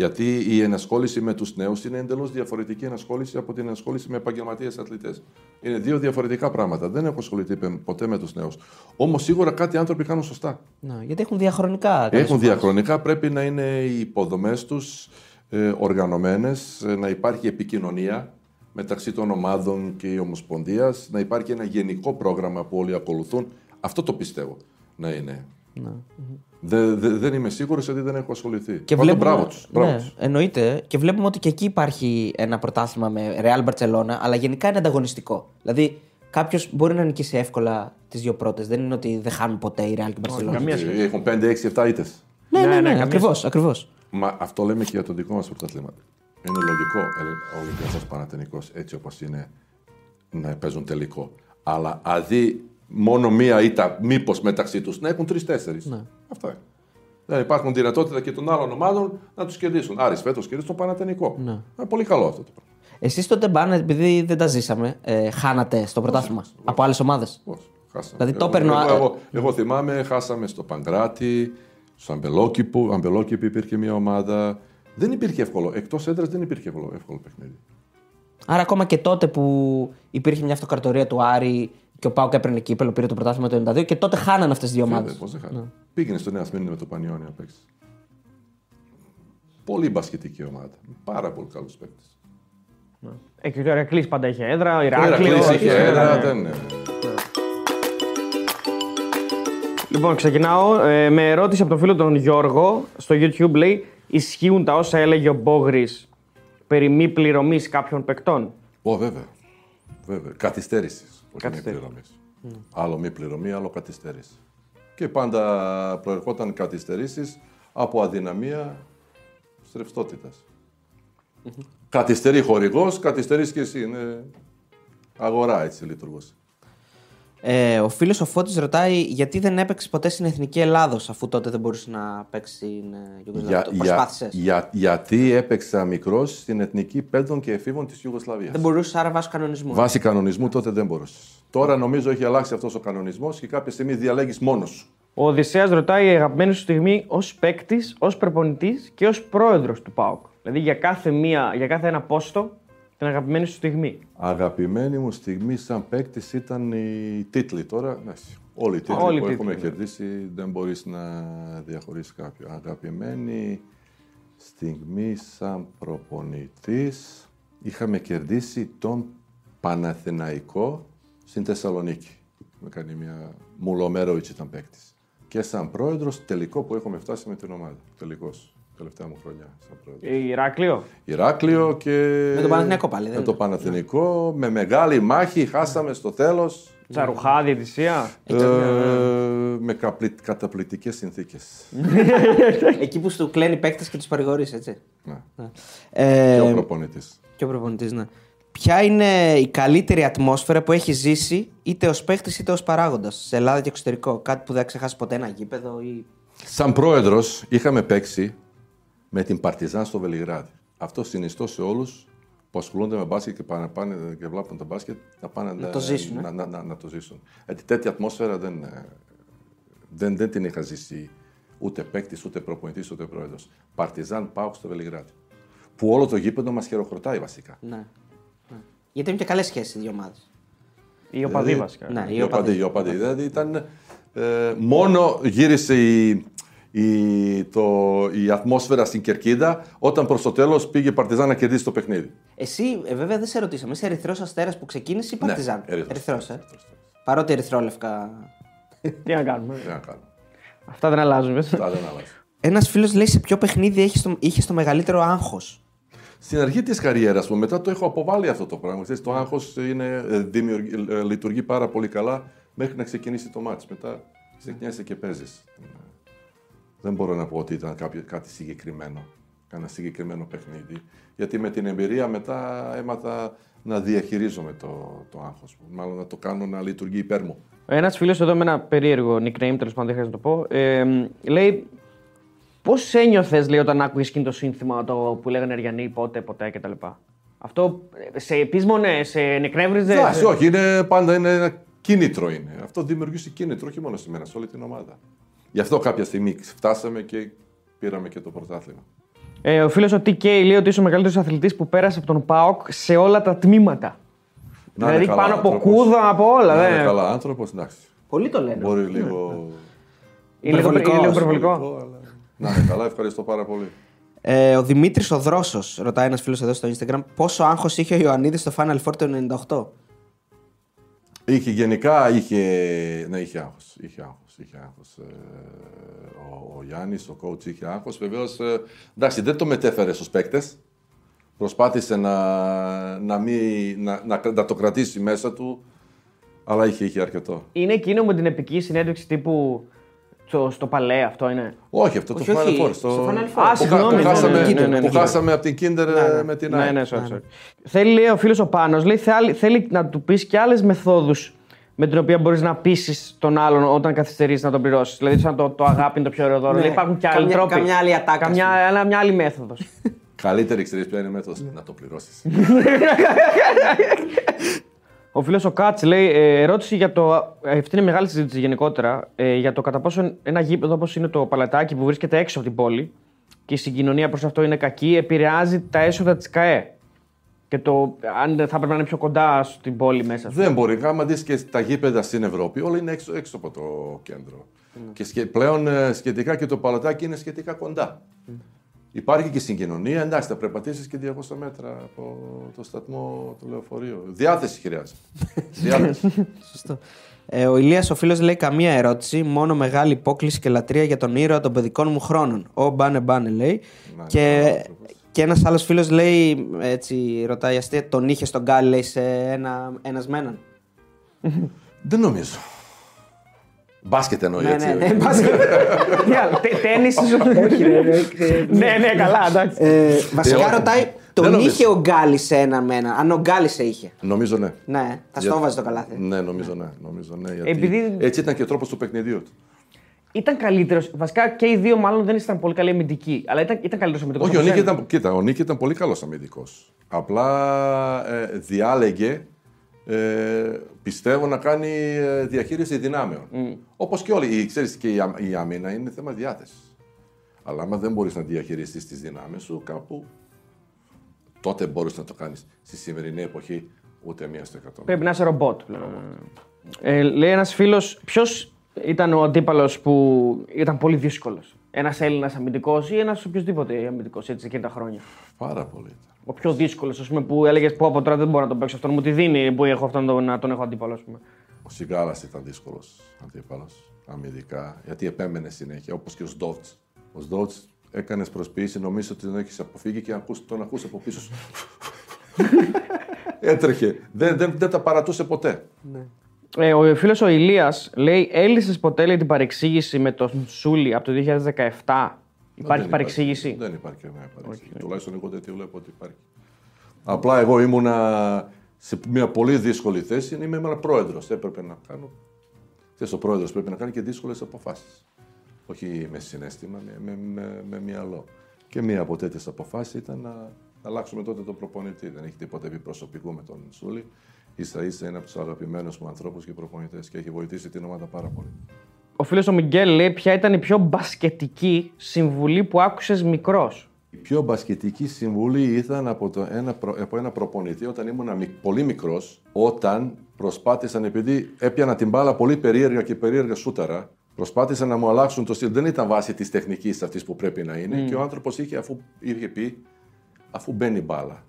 Γιατί η ενασχόληση με τους νέους είναι εντελώς διαφορετική ενασχόληση από την ενασχόληση με επαγγελματίες αθλητές. Είναι δύο διαφορετικά πράγματα. Δεν έχω ασχοληθεί πε- ποτέ με τους νέους. Όμως σίγουρα κάτι άνθρωποι κάνουν σωστά. Να, γιατί έχουν διαχρονικά. καλές Έχουν ομάδες. διαχρονικά, πρέπει να είναι οι υποδομές τους ε, οργανωμένες, να υπάρχει επικοινωνία μεταξύ των ομάδων και η Ομοσπονδίας, να υπάρχει ένα γενικό πρόγραμμα που όλοι ακολουθούν. Αυτό το πιστεύω να είναι. Δε- δε- δεν είμαι σίγουρος γιατί δεν έχω ασχοληθεί. Και Πάντως, βλέπουμε, μπράβο τους, μπράβο ναι, τους. εννοείται. Και βλέπουμε ότι και εκεί υπάρχει ένα πρωτάθλημα με Real Barcelona, αλλά γενικά είναι ανταγωνιστικό. Δηλαδή, κάποιος μπορεί να νικήσει εύκολα τις δύο πρώτες. Δεν είναι ότι δεν χάνουν ποτέ η Real και η Barcelona. καμία Ε, Έχουν 5, 6, 7 ήττε. Ναι, ναι, Ναι, ναι, ναι, καμία ακριβώς. Ακριβώς. Μα αυτό λέμε και για το δικό μας πρωτάθλημα. Είναι λογικό ε, ο Ολυμπιακός Παναθενικό έτσι όπως είναι να παίζουν τελικό. Αλλά αντί μόνο μία ήττα, μήπως μεταξύ τους να έχουν τρει-τέσσερι. Ναι. Αυτά είναι. Δεν υπάρχουν δυνατότητα και των άλλων ομάδων να τους κερδίσουν. Άρης φέτος κερδίσει τον Παναθενικό. Ναι. Είναι πολύ καλό αυτό το πράγμα. Εσείς τότε μπάνε, επειδή δεν τα ζήσαμε, ε, χάνατε στο πρωτάθλημα από άλλες ομάδες; Πώς, χάσαμε. Δηλαδή, το εγώ, παίρνω- εγώ, εγώ, εγώ θυμάμαι, χάσαμε στο Παγκράτη, στο Αμπελόκηπο. Αμπελόκηπο υπήρχε μια ομάδα. Δεν υπήρχε εύκολο. Εκτός έδρας δεν υπήρχε εύκολο, εύκολο παιχνίδι. Άρα, ακόμα και τότε που υπήρχε μια αυτοκρατορία του Άρη και ο Πάουκ έπαιρνε κύπελο, πήρε το πρωτάθλημα το 92 και τότε χάνανε αυτές τις δύο ομάδε. Πώς δεν χάνει. Πήγαινε στο Νέα Σμύρνη με το Πανιόνιο να παίξεις. Πολύ μπασκετική ομάδα. Πάρα πολύ καλούς παίκτες. Ε, και ο Ηρακλής πάντα είχε έδρα. Ο Ο Ηράκλειος. Ηρακλής είχε έδρα, Ναι. δεν είναι. Λοιπόν, ξεκινάω ε, με ερώτηση από τον φίλο τον Γιώργο. Στο YouTube λέει: Ισχύουν τα όσα έλεγε ο Μπόγρης περί μη πληρωμής κάποιων παικτών; Ω, βέβαια. Βέβαια. Καθυστέρησης. Όχι μη Καθυστέρηση. πληρωμής. Άλλο μη πληρωμή, άλλο καθυστέρηση. Και πάντα προερχόταν καθυστερήσεις από αδυναμία ρευστότητα. Καθυστερεί χορηγός, καθυστερείς και εσύ. Είναι αγορά έτσι λειτουργούσε. Ε, ο φίλος ο Φώτης ρωτάει γιατί δεν έπαιξε ποτέ στην εθνική Ελλάδος αφού τότε δεν μπορούσε να παίξει στην ε, Ιουγκοσλαβία. Το προσπάθησες; για- γιατί έπαιξα μικρό στην εθνική παιδών και εφήβων της Ιουγκοσλαβίας. Δεν μπορούσες άρα βάσει κανονισμού. Βάσει κανονισμού τότε δεν μπορούσες. Τώρα νομίζω έχει αλλάξει αυτός ο κανονισμός και κάποια στιγμή διαλέγεις μόνος σου. Ο Οδυσσέας ρωτάει η αγαπημένη σου στιγμή ως παίκτης, ως προπονητής και ως πρόεδρος του ΠΑΟΚ. Δηλαδή για κάθε, μία, για κάθε ένα πόστο την αγαπημένη σου στιγμή. Αγαπημένη μου στιγμή σαν παίκτης ήταν οι τίτλοι. Τώρα, εντάξει, όλοι οι τίτλοι Όλοι οι που τίτλοι, έχουμε ναι. κερδίσει δεν μπορείς να διαχωρίσει κάποιον. Αγαπημένη στιγμή σαν προπονητής είχαμε κερδίσει τον Παναθηναϊκό στην Θεσσαλονίκη. Με κάνει μια Μουλομέροβιτς ήταν παίκτης. Και σαν πρόεδρος τελικό που έχουμε φτάσει με την ομάδα. Τελικός. Τελευταία μου χρονιά σαν πρόεδρος. Ηράκλειο; Ηράκλειο και. Με τον Παναθηναϊκό πάλι, δεν Με είναι. το Παναθηναϊκό, με μεγάλη μάχη, χάσαμε στο τέλος. Τσαρουχά, διαιτησία. Ε, με καπλη- καταπληκτικές συνθήκες. Εκεί που σου κλαίνει παίκτες και τους παρηγορείς, έτσι. ναι. Ε, Και ο προπονητής. Και ο προπονητής, ναι. Ποια είναι η καλύτερη ατμόσφαιρα που έχει ζήσει είτε ως παίχτη είτε ως παράγοντας σε Ελλάδα και εξωτερικό. Κάτι που δεν θα ξεχάσει ποτέ ένα γήπεδο ή. Σαν πρόεδρος είχαμε παίξει με την Παρτιζάν στο Βελιγράδι. Αυτό συνιστώ σε όλους που ασχολούνται με μπάσκετ και πάνε, πάνε και βλέπουν το μπάσκετ να πάνε να, το ζήσουν, ε. Να, να, να, να το ζήσουν. Γιατί τέτοια ατμόσφαιρα δεν, ε, δεν, δεν την είχα ζήσει ούτε παίκτης, ούτε προπονητής, ούτε πρόεδρος. Παρτιζάν πάω στο Βελιγράδι. Που όλο το γήπεδο μας χειροκροτάει βασικά. Ναι. ναι. Γιατί είναι και καλές σχέσεις οι δύο ομάδες. Η οπαδή Δηλαδή, βασικά. Ναι, Οι οι οπαδοί, οπαδοί. οι οπαδοί. Δηλαδή ήταν. ε, μόνο γύρισε η, η, το, η ατμόσφαιρα στην κερκίδα όταν προς το τέλος πήγε η Παρτιζάν να κερδίσει το παιχνίδι. Εσύ, ε, βέβαια, δεν σε ρωτήσαμε. Είσαι Ερυθρός Αστέρας που ξεκίνησε ή Παρτιζάν; Ναι, Ερυθρός. Ερυθρός, ε. Παρότι ερυθρόλευκα. Τι να κάνουμε; Τι να κάνουμε. Αυτά δεν αλλάζουν. Αυτά δεν αλλάζει. Ένας φίλος λέει σε ποιο παιχνίδι είχε το, είχε το μεγαλύτερο άγχος. Στην αρχή της καριέρας μου, μετά το έχω αποβάλει αυτό το πράγμα. Ξέρεις, το άγχος λειτουργεί πάρα πολύ καλά μέχρι να ξεκινήσει το μάτς. Μετά ξεκινιέσαι και παίζεις. Δεν μπορώ να πω ότι ήταν κάποιο, κάτι συγκεκριμένο. Κάνα συγκεκριμένο παιχνίδι. Γιατί με την εμπειρία μετά έμαθα να διαχειρίζομαι το, το άγχος μου. Μάλλον να το κάνω να λειτουργεί υπέρ μου. Ένας φίλος εδώ με ένα περίεργο nickname, τέλος πάντων δεν χρειάζεται να το πω, ε, λέει πώς ένιωθες λέει, όταν άκουγες εκείνο το σύνθημα το που λέγανε Αριανοί πότε, ποτέ κτλ. Αυτό ε, σε επίσμονε, σε νεκρεύριζε. Εντάξει, όχι, είναι, πάντα είναι ένα κίνητρο είναι. Αυτό δημιουργήσει κίνητρο όχι μόνο σε μένα, σε όλη την ομάδα. Γι' αυτό κάποια στιγμή φτάσαμε και πήραμε και το πρωτάθλημα. Ε, ο φίλος ο TK λέει ότι είσαι ο μεγαλύτερος αθλητής που πέρασε από τον ΠΑΟΚ σε όλα τα τμήματα. Να είναι δηλαδή καλά πάνω από άνθρωπος. κούδα, από όλα. Να δεν- είναι καλά άνθρωπος, εντάξει. Πολλοί το λένε. Μπορεί λίγο. Είναι λίγο, είναι λίγο υπερβολικό. αλλά- Να είναι καλά, ευχαριστώ πάρα πολύ. Ε, ο Δημήτρης ο Δρόσος, ρωτάει ένας φίλος εδώ στο Instagram, πόσο άγχος είχε ο Ιωαννίδης στο Final Four το 98. Είχε γενικά, είχε, ναι, είχε άγχος. Είχε άγχος, είχε άγχος. Ε, ο, ο Γιάννης, ο coach είχε άγχος. Βεβαίως, ε, εντάξει, δεν το μετέφερε στους παίκτες. Προσπάθησε να, να, μην, να, να, να το κρατήσει μέσα του, αλλά είχε, είχε αρκετό. Είναι εκείνο με την επική συνέντευξη τύπου στο, στο παλέ, αυτό είναι; Όχι, αυτό Όχι, το Final όχι, Four. στο Final Four. που Α, χα- συγγνώμη, που ναι, χάσαμε, ναι, ναι, ναι, ναι, που ναι. χάσαμε από την Kinder ε, με την Ναι, ΑΕΚ. ναι, sorry, sorry. Θέλει λέει, ο φίλος ο Πάνος, λέει, θέλει, θέλει να του πεις και άλλες μεθόδους με την οποία μπορείς να πείσεις τον άλλον όταν καθυστερήσει να τον πληρώσεις. Δηλαδή, σαν το, το αγάπη είναι το πιο ωραίο δώρο. Ναι. Δηλαδή, υπάρχουν και άλλοι Καμιά- τρόποι. καμιά άλλη ατάκα, Καμιά, ας πούμε. άλλα- μια άλλη μέθοδος. Καλύτερη ξέρεις ποια είναι η μέθοδος; Να το πληρώσεις. Ο φίλος ο Κάτς λέει: ε, Ερώτηση για το. ε, Αυτή είναι μεγάλη συζήτηση γενικότερα. Ε, για το κατά πόσο ένα γήπεδο όπως είναι το Παλατάκι που βρίσκεται έξω από την πόλη και η συγκοινωνία προς αυτό είναι κακή, επηρεάζει τα έσοδα της ΚΑΕ. Και το αν δεν θα πρέπει να είναι πιο κοντά στην πόλη μέσα. ας πούμε. Δεν μπορεί. Άμα δεις και τα γήπεδα στην Ευρώπη, όλα είναι έξω, έξω από το κέντρο. Και σχε- πλέον ε, σχετικά και το παλατάκι είναι σχετικά κοντά. Υπάρχει και συγκοινωνία. Εντάξει, θα περπατήσεις και 200 μέτρα από το σταθμό του λεωφορείου. Διάθεση χρειάζεται. Διάθεση. Σωστό. Ε, ο Ηλίας ο φίλος λέει καμία ερώτηση, μόνο μεγάλη υπόκληση και λατρεία για τον ήρωα των παιδικών μου χρόνων. Ο Μπάνε Μπάνε λέει. Να, και καλά άνθρωπος. Και ένας άλλος φίλος λέει, έτσι ρωτάει αστεία, τον είχε στον Γκάλι λέει, σε ένα ένας με έναν. Δεν νομίζω. Μπάσκετ εννοεί Ναι, έτσι. ναι, ναι. όχι. Μπάσκετ. Τι άλλο, τε- τέννις ίσως. Ναι, ναι, καλά, εντάξει. Ε, βασικά Ε, ρωτάει, δεν τον νομίζω. είχε ο Γκάλι σε έναν με έναν. Αν ο Γκάλι σε είχε; Νομίζω ναι. Ναι, θα Για- στο βάζει το καλάθι. Ναι, νομίζω ναι. Νομίζω, ναι γιατί Επειδή- Έτσι ήταν και ο τρόπος του παιχνιδιού του. Ήταν καλύτερος. Βασικά και οι δύο μάλλον δεν ήταν πολύ καλοί αμυντικοί. Αλλά ήταν, ήταν καλύτερος αμυντικό. Όχι, ο Νίκη ήταν, κοίτα, ο Νίκη ήταν πολύ καλός αμυντικός. Απλά ε, διάλεγε, ε, πιστεύω, να κάνει ε, διαχείριση δυνάμεων. Όπως και όλοι. Η- Ξέρεις, και η, α- η άμυνα είναι θέμα διάθεσης. Αλλά άμα δεν μπορείς να διαχειριστείς τις δυνάμεις σου, κάπου τότε μπορείς να το κάνεις. Στη σημερινή εποχή, ούτε μία στο εκατό. Πρέπει να είσαι ρομπότ. Ε, λέει ένας φίλος, ποιος ήταν ο αντίπαλος που ήταν πολύ δύσκολος; Ένας Έλληνας αμυντικός ή ένας οποιοδήποτε αμυντικός έτσι εκείνα τα χρόνια. Πάρα πολύ. ήταν. Ο πιο δύσκολος, ας πούμε, που έλεγες Πω από τώρα δεν μπορώ να τον παίξω αυτόν, μου τη δίνει που έχω αυτόν τον, να τον έχω αντίπαλο, ας πούμε. Ο Σιγκάλα ήταν δύσκολος αντίπαλος αμυντικά, γιατί επέμενε συνέχεια, όπως και ο Σντότς. Ο Σντότς έκανε προσποίηση, νομίζω ότι τον έχεις αποφύγει και ακούς- τον ακούσε από πίσω σου. Έτρεχε. Δεν, δεν, δεν τα παρατούσε ποτέ. Ε, ο φίλος ο Ηλίας λέει: Έλυσες ποτέ λέει, την παρεξήγηση με τον Σούλη από το 2017. Υπάρχει Δεν παρεξήγηση; Δεν υπάρχει καμία παρεξήγηση. Τουλάχιστον εγώ δεν τη βλέπω ότι υπάρχει. Απλά εγώ ήμουνα σε μια πολύ δύσκολη θέση. Είμαι ένα πρόεδρος. Έπρεπε να κάνω. Ξέρεις, ο πρόεδρος πρέπει να κάνει και δύσκολες αποφάσεις. Όχι με συνέστημα, με, με, με, με μυαλό. Και μία από τέτοιες αποφάσεις ήταν να αλλάξουμε τότε τον προπονητή. Δεν έχει τίποτα επί προσωπικού με τον Σούλη. Σα ίσα είναι από τους αγαπημένους μου ανθρώπους και προπονητές και έχει βοηθήσει την ομάδα πάρα πολύ. Ο φίλος ο Μιγγέλ λέει: Ποια ήταν η πιο μπασκετική συμβουλή που άκουσες μικρός; Η πιο μπασκετική συμβουλή ήταν από, το ένα, προ- από ένα προπονητή όταν ήμουν μικ- πολύ μικρός, όταν προσπάθησαν, επειδή έπιανα την μπάλα πολύ περίεργα και περίεργα σούταρα, προσπάθησαν να μου αλλάξουν το στυλ. Δεν ήταν βάση της τεχνικής αυτής που πρέπει να είναι. Και ο άνθρωπος είχε, αφού είχε πει, αφού μπαίνει μπάλα,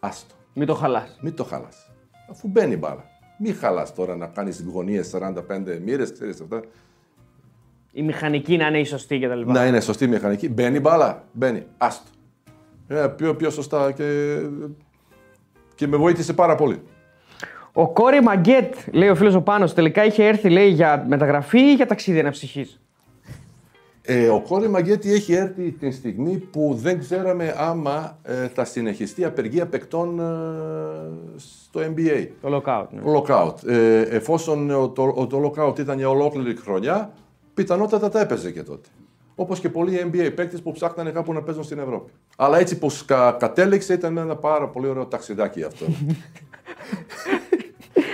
άστο. Μην το χαλάς. Μην το χαλάς. Αφού μπαίνει μπάλα. Μην χαλάς τώρα να κάνεις γωνίες 45 μοίρες, ξέρεις αυτά. Η μηχανική να είναι η σωστή κτλ. Να είναι σωστή μηχανική. Μπαίνει μπάλα. Μπαίνει. Άστο. Ε, πιο, πιο σωστά και, και με βοήθησε πάρα πολύ. Ο Κόρη Μαγκέτ, λέει ο φίλος ο Πάνος, τελικά είχε έρθει λέει, για μεταγραφή ή για ταξίδι αναψυχής; Ε, ο Κόρη Μαγκέτη έχει έρθει την στιγμή που δεν ξέραμε άμα ε, θα συνεχιστεί η απεργία παικτών ε, στο NBA. Το lockout. Ναι. Lockout. Ε, εφόσον ο, το, ο, το lockout ήταν για ολόκληρη χρονιά, πιθανότατα τα έπαιζε και τότε. Όπως και πολλοί NBA παίκτες που ψάχνανε κάπου να παίζουν στην Ευρώπη. Αλλά έτσι που κα, κατέληξε ήταν ένα πάρα πολύ ωραίο ταξιδάκι αυτό.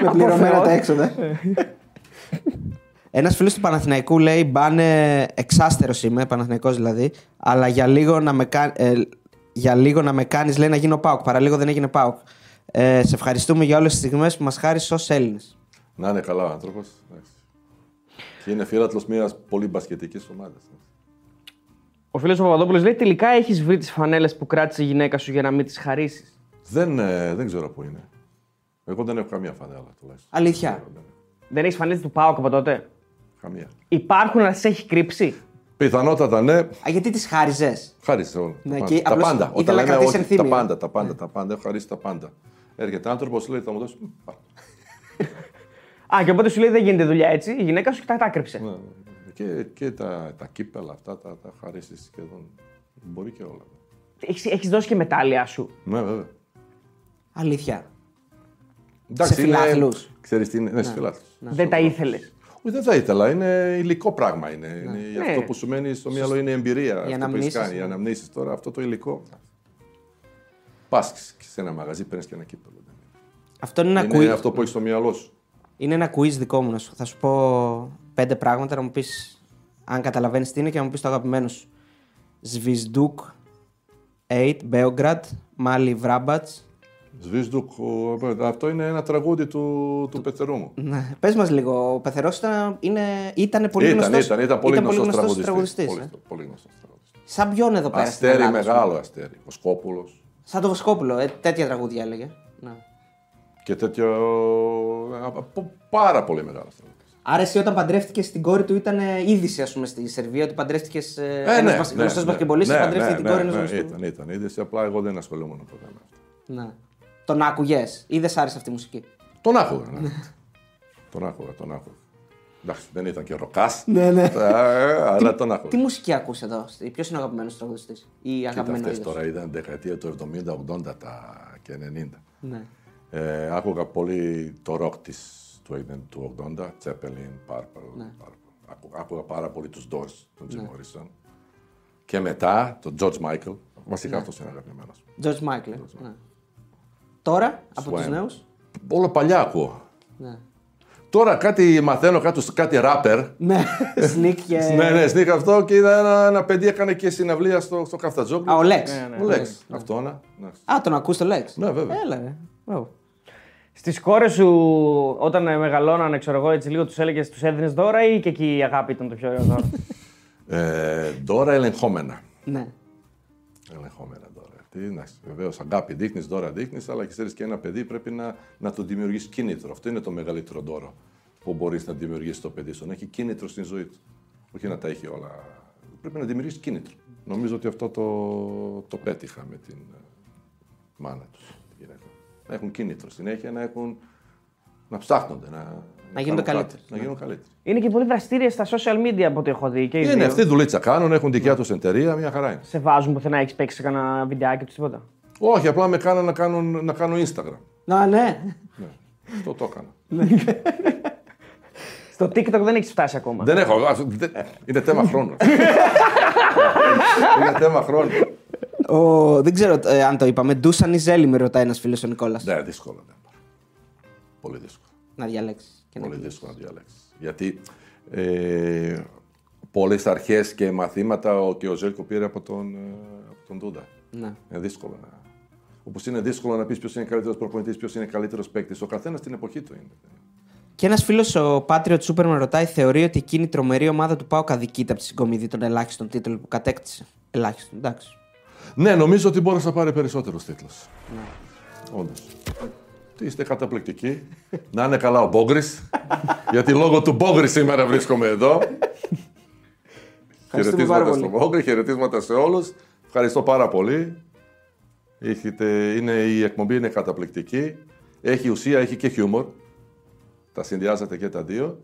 Με πληρωμένα Θεός. τα έξοδα. Ένας φίλος του Παναθηναϊκού λέει: Μπάνε εξάστερος είμαι, Παναθηναϊκός δηλαδή, αλλά για λίγο να με, κα... ε, για λίγο να με κάνεις, λέει να γίνω Πάουκ. Παραλίγο δεν έγινε Πάουκ. Ε, σε ευχαριστούμε για όλες τις στιγμές που μας χάρισες ως Έλληνες. να είναι καλά ο άνθρωπος. Και είναι φίλατλο μιας πολύ μπασκετικής ομάδας. Ο φίλος ο Παπαδόπουλος λέει: Τελικά έχεις βρει τις φανέλες που κράτησε η γυναίκα σου για να μην τις χαρίσεις. Δεν, ε, δεν ξέρω πού είναι. Εγώ δεν έχω καμία φανέλα τουλάχιστον. Αλήθεια. Δεν έχεις φανέλες του Πάουκ από τότε; Καμία. Υπάρχουν να τις έχει κρύψει; Πιθανότατα ναι. Α, γιατί τις χάριζες; Χάρισε όλα. Ναι, τα, και πάντα. τα απλώς πάντα. ήθελα Όταν να λέμε κρατήσει όχι, τα ενθύμιο. πάντα, τα πάντα, τα πάντα. Έχω χαρίσει τα πάντα. Έρχεται άνθρωπος, λέει θα μου δώσει. μ, πάρ. Α, και οπότε σου λέει: Δεν γίνεται δουλειά έτσι. Η γυναίκα σου τα, τα κρύψε. Ναι, Και, και τα, τα κύπελα αυτά τα, τα χαρίσεις σχεδόν. Μπορεί και όλα. Έχεις, έχεις δώσει και μετάλλια σου. Ναι, βέβαια. Αλήθεια. Εντάξει, Σε είναι- φιλάθλους. Ξέρεις τι είναι. Ναι, σε φιλάθλους. Δεν τα ήθελες. Όχι, δεν θα ήθελα. Είναι υλικό πράγμα. Είναι. είναι Ναι. Αυτό που σου μένει στο μυαλό είναι εμπειρία. αυτό που έχεις αναμνήσεις, κάνει. Οι ναι. αναμνήσεις τώρα, αυτό το υλικό. Πας σε ένα μαγαζί, παίρνεις και ένα κύπελο. Αυτό είναι ένα, Είναι quiz, αυτό που έχεις στο μυαλό σου. είναι ένα quiz δικό μου. Να σου, θα σου πω πέντε πράγματα να μου πεις αν καταλαβαίνεις τι είναι και να μου πεις το αγαπημένο σου. Σβισντούκ 8, Μπέογκρατ, Μάλι Βράμπατς. Σβίσδουκ, ο- αυτό είναι ένα τραγούδι του, του πεθερού μου. Ναι. Πες μας λίγο, ο Πεθερός ήταν, είναι, ήτανε πολύ ήταν, γνωστός, ήταν, ήταν πολύ γνωστός γνωστός τραγουδιστής. τραγουδιστής, Πολύ, ε. πολύ γνωστός τραγουδιστής. Σαν ποιον εδώ πέρα στην Αστέρι, Ελλάδα, ας πούμε. μεγάλο αστέρι. Ο Σκόπουλος. Σαν το Βοσκόπουλο, ε, τέτοια τραγούδια έλεγε. Ναι. Και τέτοιο. από πάρα πολύ μεγάλο τραγουδιστής. Άρα εσύ όταν παντρεύτηκες την κόρη του ήταν ε, είδηση, ας πούμε, στη Σερβία ότι παντρεύτηκες. Ε, Ε, ένας ναι, γνωστός ναι, μπασκεμπολίστα ναι, παντρεύτηκε ναι, την ναι, κόρη ενός ναι, γνωστού. Ήταν, ήταν είδηση, απλά εγώ δεν ασχολούμουν ποτέ με αυτό. Ναι. Τον άκουγες ή δεν σ' άρεσε αυτή η μουσική; Τον άκουγα. Ναι. τον άκουγα, τον άκουγα. Εντάξει, δεν ήταν και ροκάς. Ναι, ναι. αλλά τον άκουγα. Τι μουσική ακούς εδώ, ποιο είναι ο αγαπημένο τραγουδιστής ή Κοίτα, αγαπημένος αυτές είδος; τώρα ήταν δεκαετία του 70, 80 τα και 90. Ναι. Ε, άκουγα πολύ το ροκ της του, του 80, Zeppelin, Purple. Ναι. Purple. Άκου- Άκουγα πάρα πολύ τους Doors, τον Jim Morrison. Και μετά τον George Michael. Βασικά αυτός είναι αγαπημένος. George Michael. Ναι. Τώρα, από Swan. τους νέους. Όλο παλιά ακούω. Ναι. Τώρα κάτι μαθαίνω κάτι, κάτι rapper. ναι, Sneak και. Ναι, ναι, σνίχ αυτό και είδα ένα, ένα παιδί έκανε και συναυλία στο, στο Καφτατζόκλου. Α, ο Lex. Ο Lex. Αυτό, ναι. ναι. Α, τον ακούς το Lex; Ναι, βέβαια. Έλα, ρε. Ω. Στις κόρες σου, όταν ε, μεγαλώνανε, ξέρω εγώ, έτσι λίγο τους έλεγες, τους έδινες δώρα ή και εκεί η αγάπη ήταν το πιο ωραίο δώρο; Ε, τώρα ελεγχόμενα. Ναι. Ελεγχόμενα τώρα. Βεβαίως, αγάπη δείχνεις, δώρα δείχνεις, αλλά ξέρεις και ένα παιδί πρέπει να, να του δημιουργήσει κίνητρο. Αυτό είναι το μεγαλύτερο δώρο που μπορείς να δημιουργήσεις το παιδί σου. Να έχει κίνητρο στην ζωή του. Όχι να τα έχει όλα. Πρέπει να δημιουργήσεις κίνητρο. Νομίζω ότι αυτό το, το πέτυχα με την ε, μάνα τους. Να έχουν κίνητρο συνέχεια, να, έχουν, να ψάχνονται. Να, γίνονται κάνουν κάτι, καλύτεροι. Να γίνουν καλύτεροι. είναι και πολύ δραστήριε στα social media από ό,τι έχω δει. Και οι Είναι δύο. αυτή δουλίτσα κάνουν, έχουν δικιά τους εταιρεία, μια χαρά είναι. Σε βάζουν πουθενά, έχεις παίξει σε κανένα βιντεάκι τους τίποτα; Όχι, απλά με κάναν να, κάνουν, να κάνω Instagram. Α, ναι. Ναι, αυτό το έκανα. Στο TikTok δεν έχεις φτάσει ακόμα. Δεν έχω. ας, δεν- Είναι θέμα χρόνου. είναι θέμα χρόνου. Ο, δεν ξέρω ε, αν το είπαμε. Ντούσαν ή Ζέλη, με ρωτάει ένας φίλος ο Νικόλας. Ναι, δύσκολο. Ναι. Πολύ δύσκολο. Να διαλέξεις. Και να Πολύ επιλέξεις. δύσκολο να διαλέξεις. Γιατί ε, πολλές αρχές και μαθήματα ο, και ο Ζέλκο πήρε από τον, ε, από τον Δούντα. Ναι. Είναι δύσκολο να. Όπως είναι δύσκολο να πεις ποιος είναι καλύτερος προπονητής, ποιος είναι καλύτερος παίκτης. Ο καθένας στην εποχή του είναι. Και ένας φίλος ο Patriot Super με ρωτάει, θεωρεί ότι εκείνη η τρομερή ομάδα του Πάου αδικείται από τη συγκομιδή των ελάχιστων τίτλων που κατέκτησε. Ελάχιστον, εντάξει. Ναι, νομίζω ότι μπόρεσε να πάρει περισσότερο τίτλο. Ναι. Όντως. Τι είστε καταπληκτικοί. να είναι καλά ο Μπόγκρι. γιατί λόγω του Μπόγκρι σήμερα βρίσκομαι εδώ. πάρα χαιρετίσματα πολύ. στον Μπόγκρι, χαιρετίσματα σε όλους. Ευχαριστώ πάρα πολύ. Έχετε, είναι, η εκπομπή είναι καταπληκτική. Έχει ουσία, έχει και χιούμορ. Τα συνδυάζετε και τα δύο.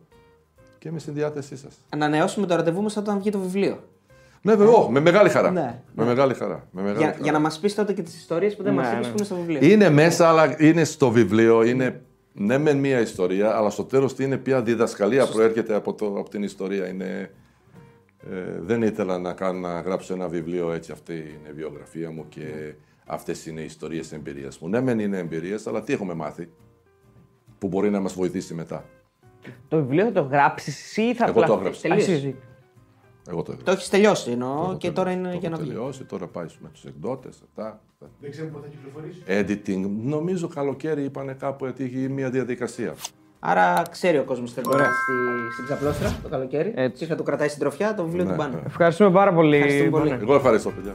Και είμαι στη διάθεσή σας. Ανανεώσουμε το ραντεβού μας όταν βγει το βιβλίο. Ναι, βέβαια, ω, με μεγάλη χαρά. Ναι, με μεγάλη χαρά. Με μεγάλη Για, χαρά. για να μας πεις τότε και τις ιστορίες που δεν Ναι, μας είπες ναι. που είναι στο βιβλίο. Είναι μέσα, αλλά είναι στο βιβλίο. Είναι ναι, μεν μία ιστορία, αλλά στο τέλος τι είναι πια διδασκαλία προέρχεται από, το, από την ιστορία. Είναι, ε, δεν ήθελα να, κάνω, να γράψω ένα βιβλίο έτσι. Αυτή είναι η βιογραφία μου και αυτές είναι οι ιστορίες εμπειρίας μου. Ναι, μεν είναι εμπειρίες, αλλά τι έχουμε μάθει που μπορεί να μας βοηθήσει μετά. Το βιβλίο θα το γράψεις εσύ ή θα Εγώ το έγραψα. Α, εσύ, εσύ. Εγώ το Το έγραψα. έχεις τελειώσει εννοώ Το έχω και τώρα τελειώσει. είναι Το για να έχω βγει. τελειώσει, τώρα πάει με τους εκδότες. Αυτά. Δεν ξέρουμε πότε θα κυκλοφορήσει. Editing. Νομίζω καλοκαίρι είπανε κάπου ότι έχει μια διαδικασία. Άρα ξέρει ο κόσμος θέλει να πάει στη, στην ξαπλώστρα το καλοκαίρι Έτσι. και θα του κρατάει συντροφιά το βιβλίο Ναι, του Μπάνου. ναι. Ευχαριστούμε πάρα πολύ. Ευχαριστούμε πολύ. Μπάνε. Εγώ ευχαριστώ, παιδιά.